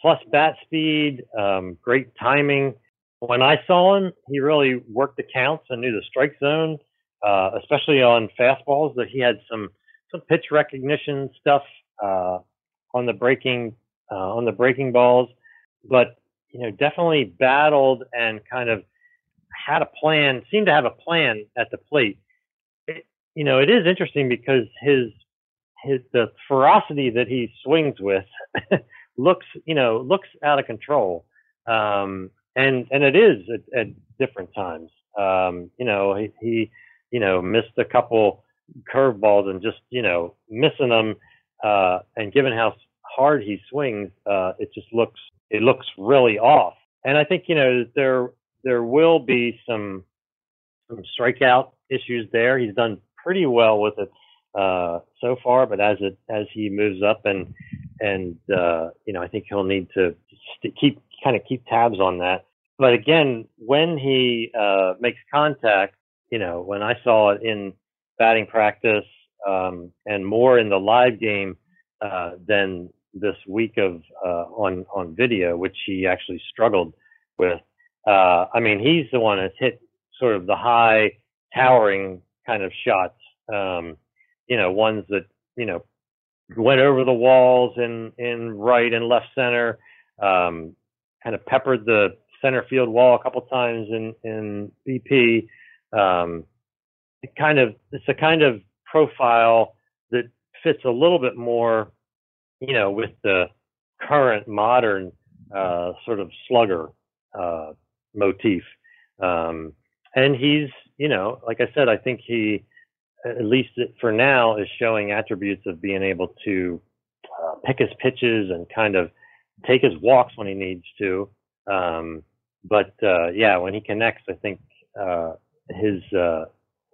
plus bat speed, um, great timing. When I saw him, he really worked the counts and knew the strike zone, uh, especially on fastballs. That he had some some pitch recognition stuff uh, on the breaking uh, on the breaking balls, but you know, definitely battled and kind of had a plan. Seemed to have a plan at the plate you know, it is interesting because his his the ferocity that he swings with looks, you know, looks out of control. Um, and and it is at, at different times. Um, you know, he, he you know missed a couple curveballs and just you know missing them. Uh, and given how hard he swings, uh, it just looks it looks really off. And I think you know there there will be some some strikeout issues there. He's done pretty well with it uh, so far, but as it as he moves up and and uh, you know, I think he'll need to st- keep kind of keep tabs on that. But again, when he uh, makes contact, you know, when I saw it in batting practice um, and more in the live game uh, than this week of uh, on on video, which he actually struggled with. Uh, I mean, he's the one that's hit sort of the high towering kind of shots. Um, you know, ones that you know went over the walls in in right and left center. Um, kind of peppered the center field wall a couple times in in BP. Um, it kind of it's a kind of profile that fits a little bit more, you know, with the current modern uh, sort of slugger uh, motif. Um, and he's, you know, like I said, I think he, at least for now, is showing attributes of being able to uh, pick his pitches and kind of take his walks when he needs to. Um, but uh, yeah, when he connects, I think uh, his uh,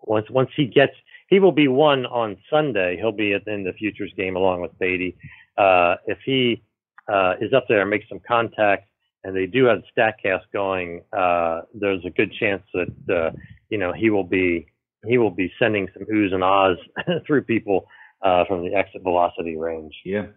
once once he gets he will be one on Sunday. He'll be in the futures game along with Baty. Uh, if he uh, is up there and makes some contact, and they do have Statcast going, uh, there's a good chance that you know he will be he will be sending some oohs and ahs through people from the exit velocity range. Yeah,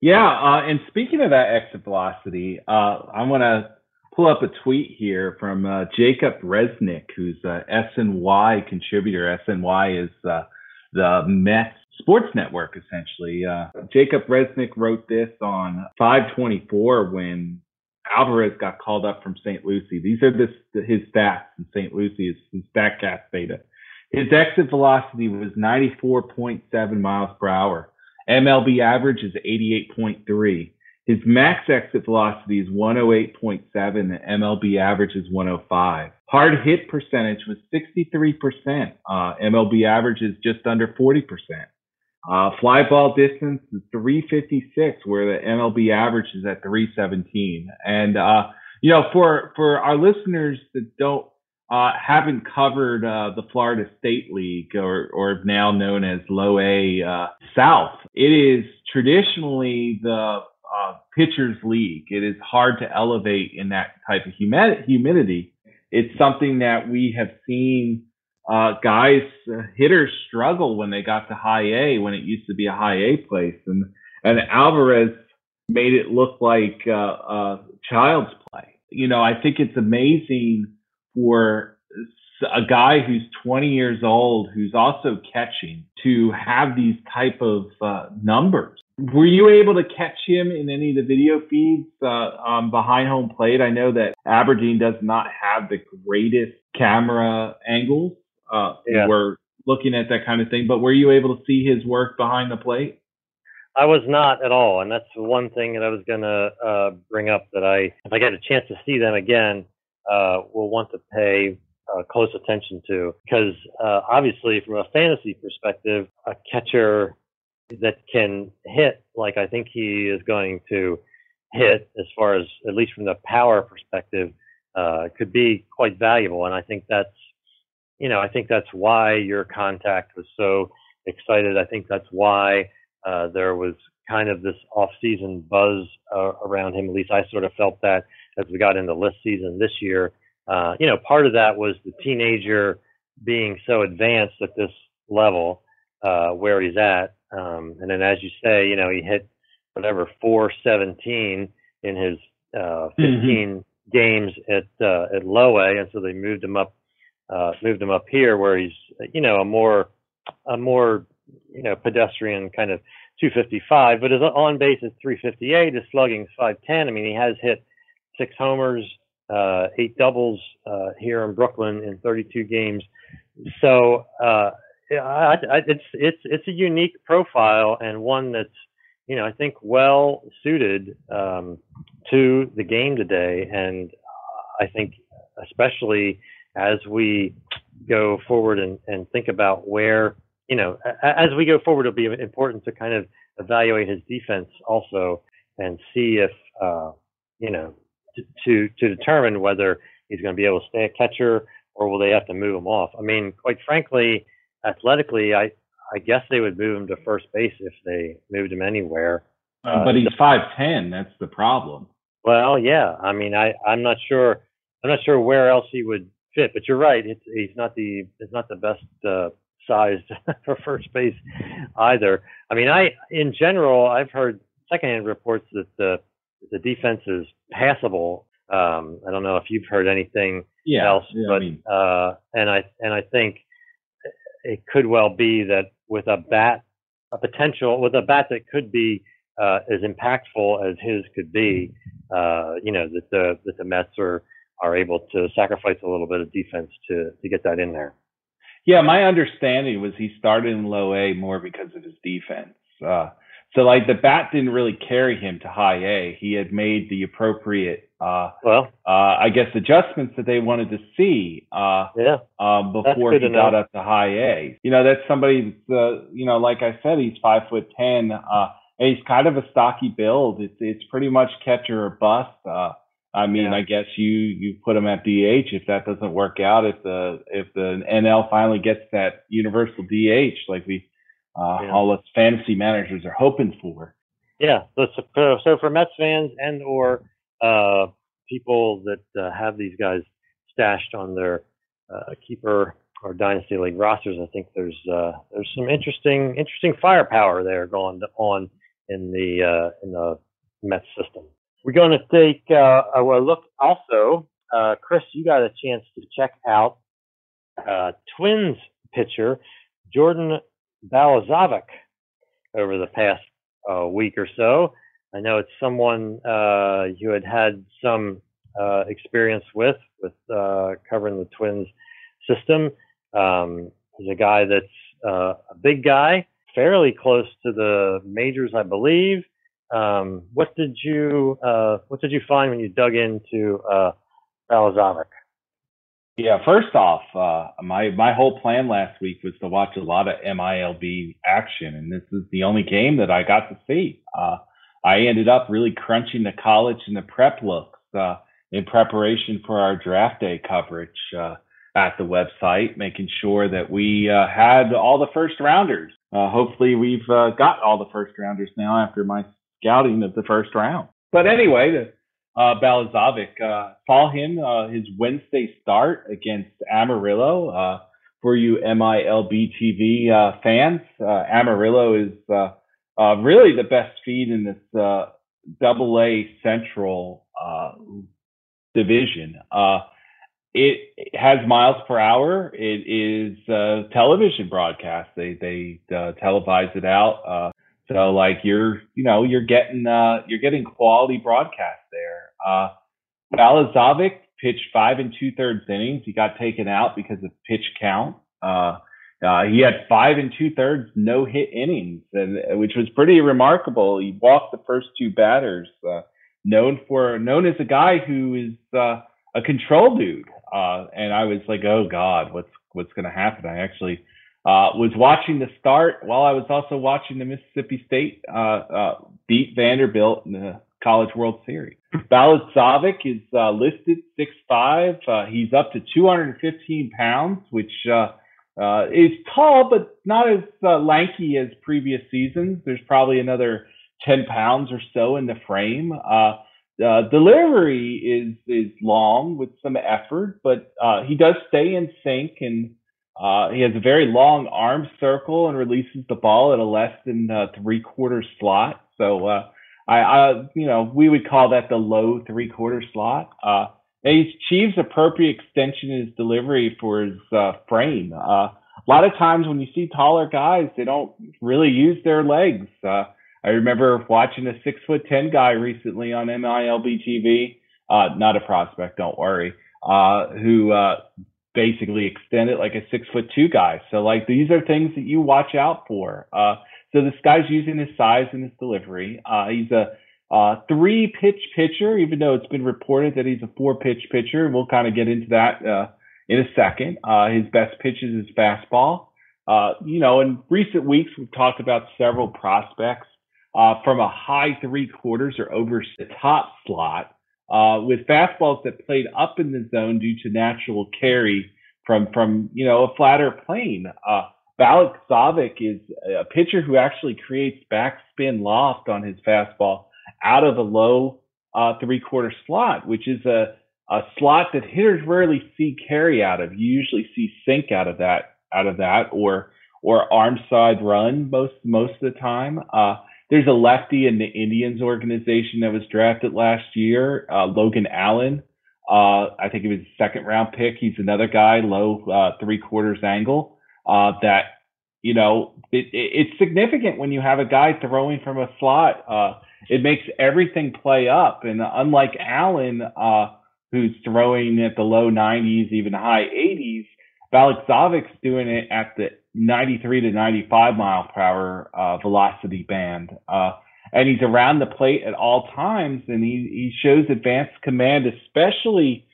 yeah. And speaking of that exit velocity, I want to pull up a tweet here from uh, Jacob Resnick, who's a SNY contributor. SNY is uh, the Mets sports network, essentially. Uh, Jacob Resnick wrote this on 524 when Alvarez got called up from St. Lucie. These are this, his stats in St. Lucie, his StatCast data. His exit velocity was 94.7 miles per hour. MLB average is 88.3. His max exit velocity is 108.7. The MLB average is 105. Hard hit percentage was 63%. Uh, MLB average is just under 40%. Uh, fly ball distance is 356, where the MLB average is at 317. And, uh, you know, for, for our listeners that don't, uh, haven't covered, uh, the Florida State League or, or now known as Low A, uh, South, it is traditionally the, uh, pitchers league. It is hard to elevate in that type of humidity. It's something that we have seen uh, guys, uh, hitters struggle when they got to high A when it used to be a high A place, and and Alvarez made it look like uh, uh, child's play. You know, I think it's amazing for a guy who's 20 years old who's also catching to have these type of uh, numbers. Were you able to catch him in any of the video feeds uh, um, behind home plate? I know that Aberdeen does not have the greatest camera angles. Uh, yeah. We're looking at that kind of thing, but were you able to see his work behind the plate? I was not at all, and that's one thing that I was going to uh, bring up. That I, if I get a chance to see them again, uh, will want to pay uh, close attention to because uh, obviously from a fantasy perspective, a catcher that can hit like I think he is going to hit as far as at least from the power perspective uh, could be quite valuable. And I think that's, you know, I think that's why your contact was so excited. I think that's why uh, there was kind of this off-season buzz uh, around him. At least I sort of felt that as we got into list season this year. Uh, you know, part of that was the teenager being so advanced at this level uh, where he's at. Um, and then, as you say, you know, he hit whatever 417 in his uh, mm-hmm. 15 mm-hmm. games at uh, at low A, and so they moved him up, uh, moved him up here where he's, you know, a more a more you know pedestrian kind of 255, but his on base is 358. His slugging is 510. I mean, he has hit six homers, uh, eight doubles uh, here in Brooklyn in 32 games. So uh, I, I, it's it's it's a unique profile and one that's you know I think well suited um, to the game today, and I think especially as we go forward and, and think about where you know as we go forward, it'll be important to kind of evaluate his defense also and see if uh, you know to, to to determine whether he's going to be able to stay a catcher or will they have to move him off. I mean, quite frankly athletically, I I guess they would move him to first base if they moved him anywhere. Uh, but he's five ten. That's the problem. Well, yeah. I mean, I I'm not sure. I'm not sure where else he would fit. But you're right. It's, he's not the it's not the best uh, sized for first base either. I mean, I in general I've heard secondhand reports that the the defense is passable. Um, I don't know if you've heard anything yeah, else, yeah, but I mean. uh, and I and I think it could well be that with a bat, a potential with a bat that could be uh, as impactful as his could be, uh, you know, that the that the Mets are are able to sacrifice a little bit of defense to to get that in there. Yeah, my understanding was he started in low A more because of his defense. Uh, so like the bat didn't really carry him to high A. He had made the appropriate, uh, Well, uh, I guess, adjustments that they wanted to see uh, yeah, um, before he to got up to high A. You know, that's somebody that's, uh, you know, like I said, he's five foot ten. Uh, he's kind of a stocky build. It's it's pretty much catcher or bust. Uh, I mean, Yeah. I guess you you put him at DH if that doesn't work out. If the if the NL finally gets that universal DH, like we uh, Yeah. all us fantasy managers are hoping for. yeah. So, so for Mets fans and or uh, people that uh, have these guys stashed on their uh, keeper or dynasty league rosters, I think there's uh, there's some interesting interesting firepower there going on in the uh, in the Mets system. We're going to take a look also. Chris, you got a chance to check out Twins pitcher Jordan Balazovic over the past week or so. I know it's someone uh, you had had some uh, experience with, with uh, covering the Twins system. Um, he's a guy that's uh, a big guy, fairly close to the majors, I believe. Um, what did you uh, What did you find when you dug into uh, Balazovic? Yeah, first off, uh, my my whole plan last week was to watch a lot of MILB action, and this is the only game that I got to see. I ended up really crunching the college and the prep looks uh, in preparation for our draft day coverage uh, at the website, making sure that we uh, had all the first rounders. Uh, hopefully, we've uh, got all the first rounders now after my scouting of the first round. But anyway, the uh, Balazovic. Uh, saw him uh, his Wednesday start against Amarillo. Uh, for you MILB TV uh, fans, uh, Amarillo is uh, uh, really the best feed in this uh, Double A Central uh, division. Uh, it, it has miles per hour. It is a television broadcast. They they uh, televise it out. Uh, so like you're you know you're getting uh, you're getting quality broadcast there. Uh, Balazovic pitched five and two thirds innings. He got taken out because of pitch count. Uh, uh, he had five and two thirds no hit innings, and which was pretty remarkable. He walked the first two batters. Uh, known for known as a guy who is uh, a control dude. Uh, and I was like, oh God, what's what's going to happen? I actually uh, was watching the start while I was also watching the Mississippi State uh, uh, beat Vanderbilt in the College World Series. Balazovic is uh, listed 6'5". Uh, he's up to 215 pounds, which uh, uh, is tall, but not as uh, lanky as previous seasons. There's probably another 10 pounds or so in the frame. Uh, uh, delivery is is long with some effort, but uh, he does stay in sync and uh, he has a very long arm circle and releases the ball at a less than uh, three quarter slot. So uh, I, I, you know, we would call that the low three quarter slot. And he achieves appropriate extension in his delivery for his uh, frame. Uh, a lot of times when you see taller guys, they don't really use their legs. Uh, I remember watching a six foot ten guy recently on MILB TV. Uh, not a prospect, don't worry. Uh, who uh, basically extended like a six foot two guy. So like these are things that you watch out for. Uh, so this guy's using his size and his delivery. Uh, he's a uh, three pitch pitcher, even though it's been reported that he's a four pitch pitcher. We'll kind of get into that uh, in a second. Uh, his best pitch is his fastball. Uh, you know, in recent weeks, we've talked about several prospects uh, from a high three quarters or over the top slot uh, with fastballs that played up in the zone due to natural carry from from you know a flatter plane. Uh, Balazovic is a pitcher who actually creates backspin loft on his fastball out of a low uh, three quarter slot, which is a a slot that hitters rarely see carry out of. You usually see sink out of that out of that or or arm side run most most of the time. Uh, there's a lefty in the Indians organization that was drafted last year, uh, Logan Allen. Uh, I think he was a second round pick. He's another guy, low uh, three quarters angle. Uh, that you know, it, it, it's significant when you have a guy throwing from a slot. Uh, it makes everything play up, and unlike Allen, uh, who's throwing at the low 90s, even high 80s, Balazovic's doing it at the 93 to 95 mile per hour uh, velocity band. Uh, and he's around the plate at all times and he, he shows advanced command, especially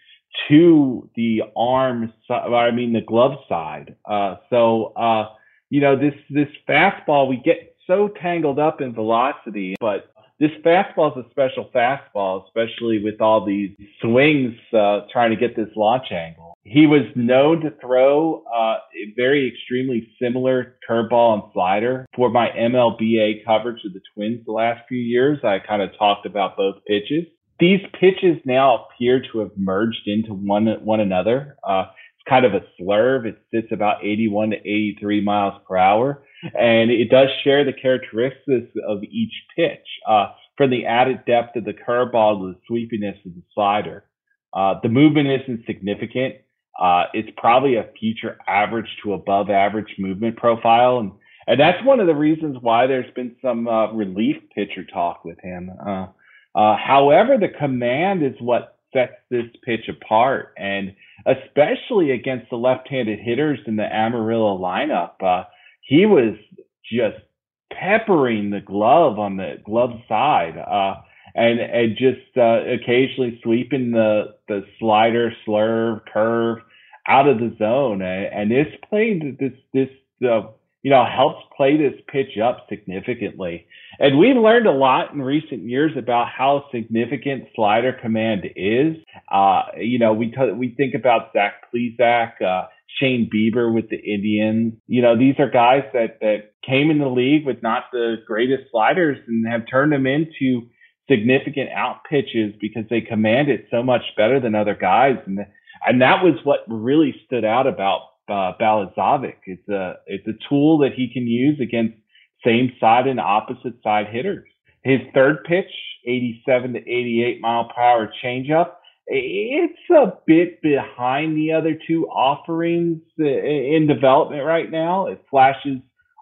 to the arm, I mean, the glove side. Uh, so, uh, you know, this, this fastball, we get so tangled up in velocity, but this fastball is a special fastball, especially with all these swings uh, trying to get this launch angle. He was known to throw uh, a very extremely similar curveball and slider. For my MLBA coverage of the Twins the last few years, I kind of talked about both pitches. These pitches now appear to have merged into one one another. Uh, kind of a slurve. It sits about 81 to 83 miles per hour and it does share the characteristics of each pitch, uh, from the added depth of the curveball to the sweepiness of the slider. Uh, the movement isn't significant. Uh, it's probably a future average to above average movement profile, and and that's one of the reasons why there's been some uh, relief pitcher talk with him. Uh, uh, however, the command is what sets this pitch apart, and especially against the left-handed hitters in the Amarillo lineup he was just peppering the glove on the glove side, uh, and and just uh, occasionally sweeping the the slider, slurve, curve out of the zone, and, and this played this this uh, you know helps play this pitch up significantly. And we've learned a lot in recent years about how significant slider command is. Uh, you know, we t- we think about Zach Plesac. Uh, Shane Bieber with the Indians. You know, these are guys that that came in the league with not the greatest sliders and have turned them into significant out pitches because they command it so much better than other guys. And and that was what really stood out about uh, Balazovic. It's a it's a tool that he can use against same side and opposite side hitters. His third pitch, 87 to 88 mile per hour changeup, it's a bit behind the other two offerings in development right now. It flashes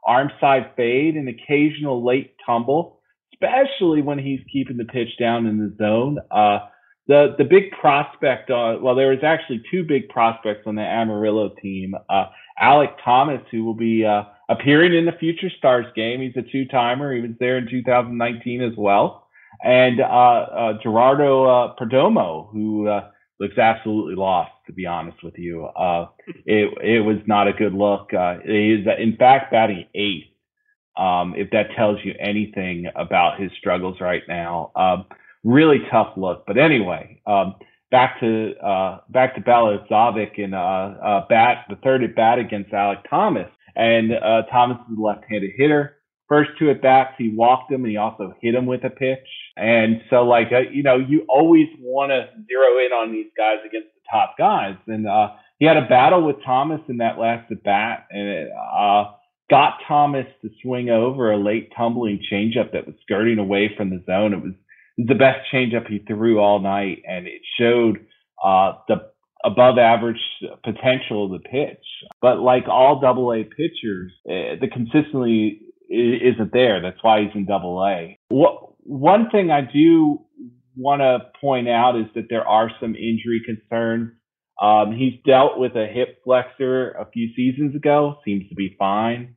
arm side fade and occasional late tumble, especially when he's keeping the pitch down in the zone. Uh, the the big prospect, uh, well, there was actually two big prospects on the Amarillo team. Uh, Alek Thomas, who will be uh, appearing in the Future Stars game. He's a two timer. He was there in 2019 as well and uh, uh, Gerardo uh, Perdomo, who uh, looks absolutely lost, to be honest with you. Uh, it it was not a good look. Uh, he is, in fact, batting eighth. Um, if that tells you anything about his struggles right now, um, really tough look. But anyway, um, back to uh, back to Balazovic and bat the third at bat against Alek Thomas, and uh, Thomas is a left-handed hitter. First two at bats, he walked him and he also hit him with a pitch. And so, like, uh, you know, you always want to zero in on these guys against the top guys. And uh, he had a battle with Thomas in that last at bat, and it uh, got Thomas to swing over a late tumbling changeup that was skirting away from the zone. It was the best changeup he threw all night, and it showed uh, the above average potential of the pitch. But like all double A pitchers, uh, the consistency isn't there. That's why he's in double A. One thing I do want to point out is that there are some injury concerns. Um, he's dealt with a hip flexor a few seasons ago, seems to be fine.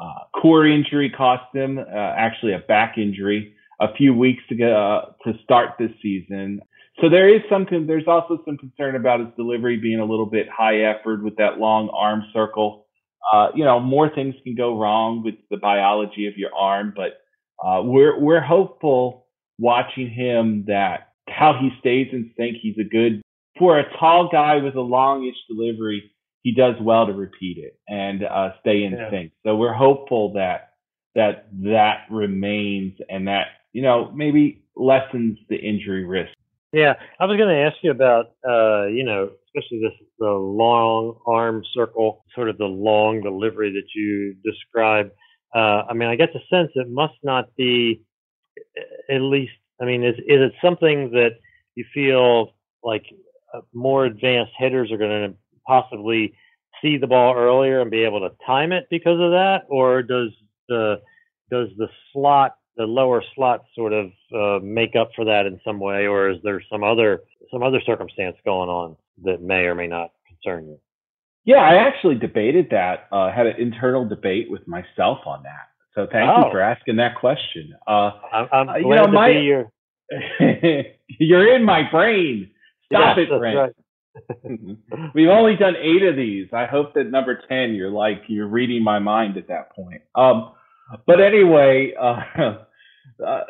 Uh, core injury cost him, uh, actually a back injury a few weeks ago uh, to start this season. So there is something, there's also some concern about his delivery being a little bit high effort with that long arm circle uh, you know, more things can go wrong with the biology of your arm, but uh, we're we're hopeful watching him that how he stays in sync. He's a good for a tall guy with a longish delivery. He does well to repeat it and uh, stay in yeah. sync. So we're hopeful that that that remains and that you know maybe lessens the injury risk. Yeah, I was going to ask you about uh, you know especially this the long arm circle, sort of the long delivery that you describe. Uh, I mean, I get the sense it must not be at least. I mean, is is it something that you feel like uh, more advanced hitters are going to possibly see the ball earlier and be able to time it because of that, or does the does the slot the lower slots sort of uh, make up for that in some way, or is there some other some other circumstance going on? that may or may not concern you? Yeah, I actually debated that. Uh, had an internal debate with myself on that. So thank Oh. you for asking that question. Uh, I'm, I'm Uh, glad know, to my- be your. you're in my brain. Stop Yes, it, Brent. right. We've only done eight of these. I hope that number ten, you're like you're reading my mind at that point. Um, but anyway, uh, uh,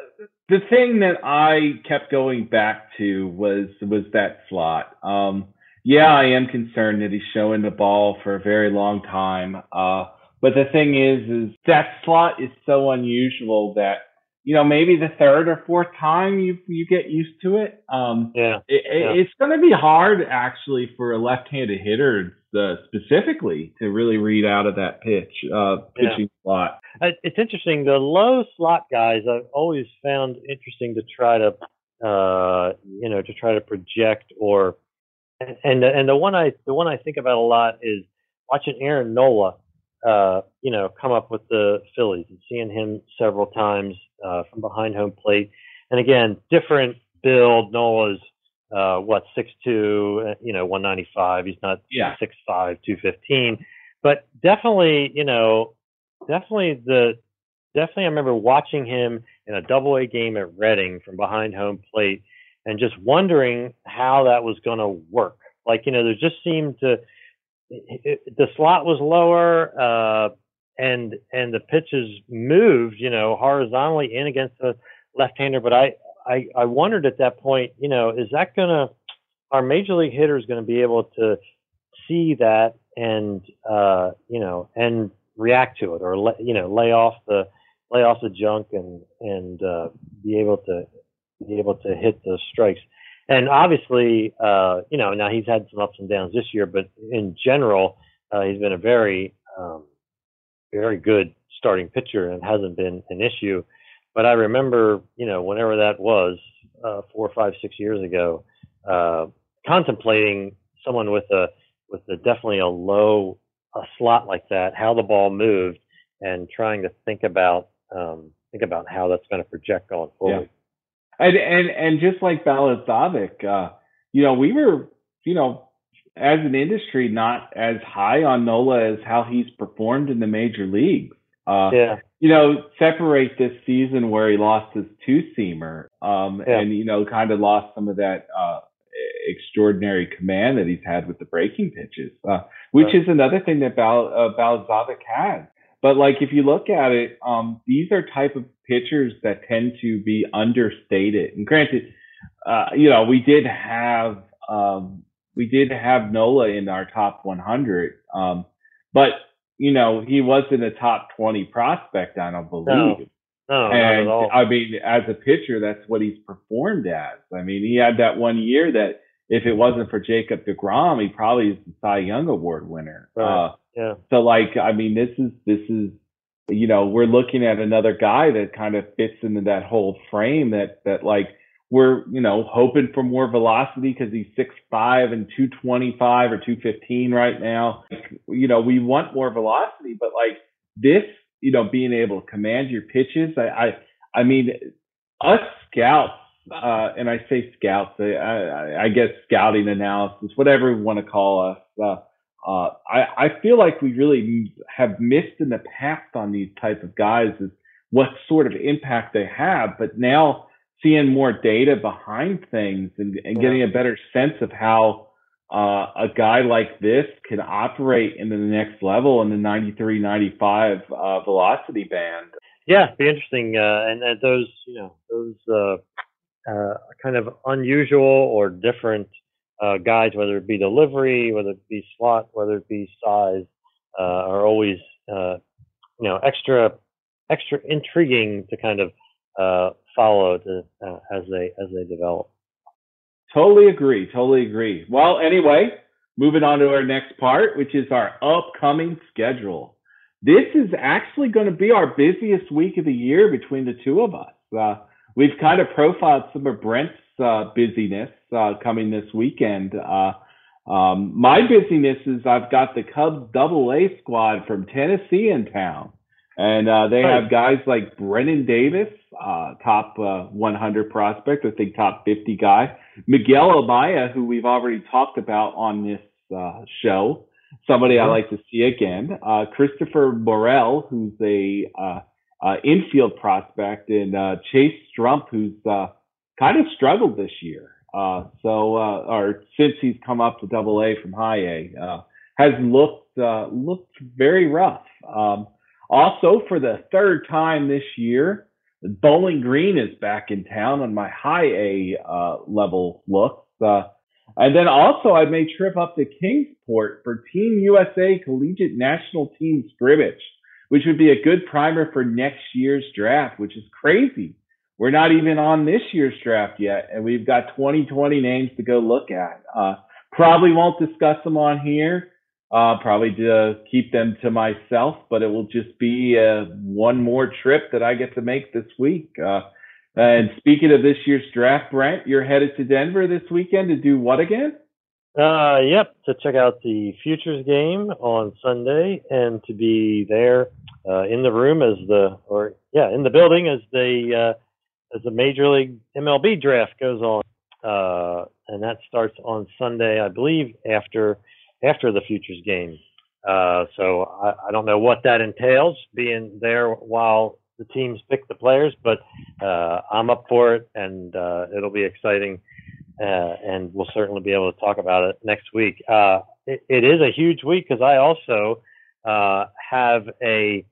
the thing that I kept going back to was was that slot. Um, yeah, I am concerned that he's showing the ball for a very long time. Uh, but the thing is, is that slot is so unusual that you know maybe the third or fourth time you you get used to it. Um, Yeah. it, it- Yeah. it's going to be hard actually for a left-handed hitter uh, specifically to really read out of that pitch uh, Yeah. pitching slot. Uh, It's interesting. The low slot guys, I've always found interesting to try to, uh, you know, to try to project or, and and the, and the one I the one I think about a lot is watching Aaron Nola, uh, you know, come up with the Phillies and seeing him several times uh, from behind home plate. And again, different build. Nola's uh, what six two, uh, you know, one ninety five. He's not Yeah. six five, two fifteen, but definitely, you know, definitely the definitely I remember watching him in a double A game at Reading from behind home plate and just wondering how that was going to work. Like, you know, there just seemed to it, it, the slot was lower uh and and the pitches moved, you know, horizontally in against the left-hander, but I I I wondered at that point, you know, is that going to our major league hitters going to be able to see that and uh you know and react to it or le- you know lay off the lay off the junk and and uh be able to be able to hit those strikes? And obviously uh you know now he's had some ups and downs this year but in general uh he's been a very um very good starting pitcher and hasn't been an issue but i remember you know whenever that was uh four five six years ago uh contemplating someone with a with a definitely a low a slot like that, how the ball moved, and trying to think about um, think about how that's going to project going forward. And and and just like Balazovic, uh, you know, we were, you know, as an industry, not as high on Nola as how he's performed in the major leagues. Uh, Yeah, you know, separate this season where he lost his two seamer, um, Yeah. and you know, kind of lost some of that uh, extraordinary command that he's had with the breaking pitches, uh, which Right. is another thing that Bal uh, has. But like, if you look at it, um, these are type of pitchers that tend to be understated. And granted, uh, you know, we did have um, we did have Nola in our top 100, um, but you know, he wasn't a top 20 prospect, I don't believe. no, not and at all. I mean, as a pitcher, that's what he's performed as. I mean, he had that one year that if it wasn't for Jacob DeGrom, he probably is the Cy Young Award winner. Right. Uh, yeah, so like, I mean, this is this is, you know, we're looking at another guy that kind of fits into that whole frame that that like we're you know hoping for more velocity because he's six five and two twenty five or two fifteen right now. You know, we want more velocity, but like this, you know, being able to command your pitches, I I, I mean, us scouts. Uh, and I say scouts, I, I, I guess scouting analysis, whatever we want to call us. Uh, uh, I, I feel like we really have missed in the past on these type of guys is what sort of impact they have. But now seeing more data behind things and, and Yeah. getting a better sense of how uh, a guy like this can operate into the next level in the 93, 95 uh, velocity band. yeah, it'd be interesting. Uh, and, and those, you know, those uh, uh, kind of unusual or different uh, guys, whether it be delivery, whether it be slot, whether it be size, uh, are always, uh, you know, extra extra intriguing to kind of uh, follow uh, as they as they develop. Totally agree. Totally agree. Well, anyway, moving on to our next part, which is our upcoming schedule. This is actually going to be our busiest week of the year between the two of us. Uh, we've kind of profiled some of Brent's uh, busyness uh, coming this weekend. Uh, um, my busyness is I've got the Cubs Double A squad from Tennessee in town, and uh, they have guys like Brennen Davis, uh, top uh, 100 prospect, I think top 50 guy. Miguel Amaya, who we've already talked about on this uh, show, somebody I like to see again. Uh, Christopher Morel, who's a uh, uh, infield prospect, and uh, Chase Strumpf, who's uh, kind of struggled this year. Uh, so, uh, or since he's come up to Double A from High A, uh, has looked uh, looked very rough. Um, also, for the third time this year, Bowling Green is back in town on my High A uh, level looks. Uh, and then also, I may trip up to Kingsport for Team USA Collegiate National Team scrimmage, which would be a good primer for next year's draft, which is crazy. We're not even on this year's draft yet, and we've got 2020 names to go look at. Uh, probably won't discuss them on here. Uh, probably to keep them to myself, but it will just be uh, one more trip that I get to make this week. Uh, and speaking of this year's draft, Brent, you're headed to Denver this weekend to do what again? Uh, yep, to check out the futures game on Sunday and to be there uh, in the room as the, or yeah, in the building as the uh, as the Major League MLB draft goes on, uh, and that starts on Sunday, I believe, after after the futures game. Uh, so I, I don't know what that entails, being there while the teams pick the players, but uh, I'm up for it, and uh, it'll be exciting, uh, and we'll certainly be able to talk about it next week. Uh, it, it is a huge week because I also uh, have a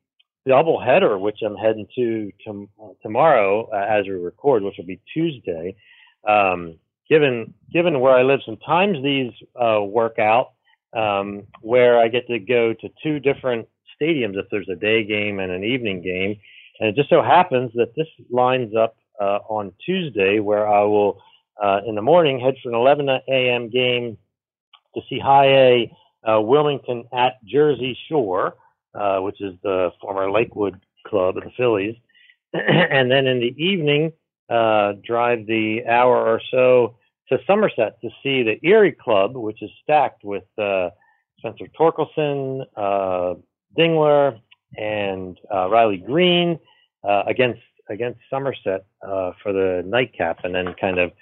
double header, which I'm heading to, to tomorrow as we record, which will be Tuesday. Um, given given where I live, sometimes these work out um, where I get to go to two different stadiums if there's a day game and an evening game and it just so happens that this lines up uh, on Tuesday, where I will, uh, in the morning, head for an 11 a.m. game to see High A uh, Wilmington at Jersey Shore, uh, which is the former Lakewood club of the Phillies. and then in the evening, uh, drive the hour or so to Somerset to see the Erie Club, which is stacked with uh, Spencer Torkelson, Dingler, and uh, Riley Greene uh, against against Somerset uh, for the nightcap, and then kind of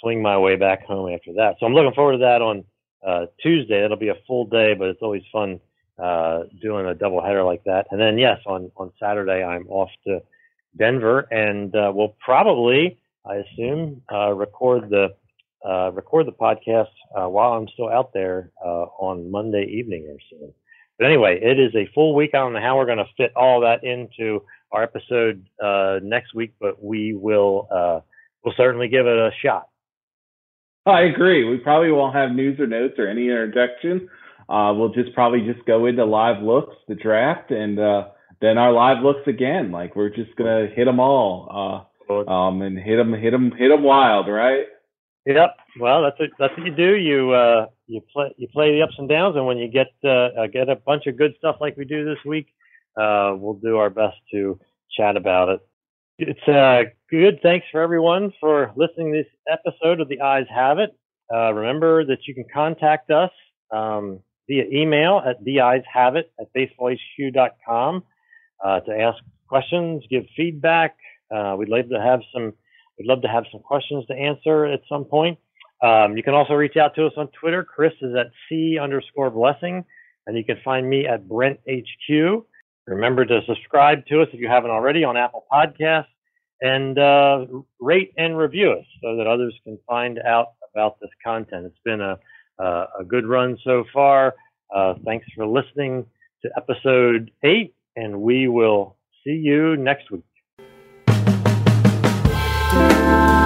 swing my way back home after that. So I'm looking forward to that on uh, Tuesday. It'll be a full day, but it's always fun uh, doing a double header like that. And then yes, on on Saturday I'm off to Denver, and uh, we'll probably, I assume, uh, record the uh, record the podcast uh, while I'm still out there uh, on Monday evening or so. But anyway, it is a full week. I don't know how we're going to fit all that into our episode uh, next week, but we will uh, we'll certainly give it a shot. I agree. We probably won't have news or notes or any interjection. Uh, we'll just probably just go into live looks, the draft, and uh, then our live looks again. Like we're just gonna hit them all, uh, um, and hit them, hit them, hit them wild, right? Yep. Well, that's what that's what you do. You uh, you play you play the ups and downs, and when you get uh, get a bunch of good stuff like we do this week, uh, we'll do our best to chat about it. It's uh, good. Thanks for everyone for listening to this episode of The Eyes Have It. Uh, remember that you can contact us um, via email at theeyeshaveit at baseballhq.com uh, to ask questions, give feedback. Uh, we'd love to have some We'd love to have some questions to answer at some point. Um, you can also reach out to us on Twitter. Chris is at C underscore blessing, and you can find me at Brent HQ. Remember to subscribe to us if you haven't already on Apple Podcasts and uh, rate and review us so that others can find out about this content. It's been a, a, a good run so far. Uh, thanks for listening to episode eight, and we will see you next week. Música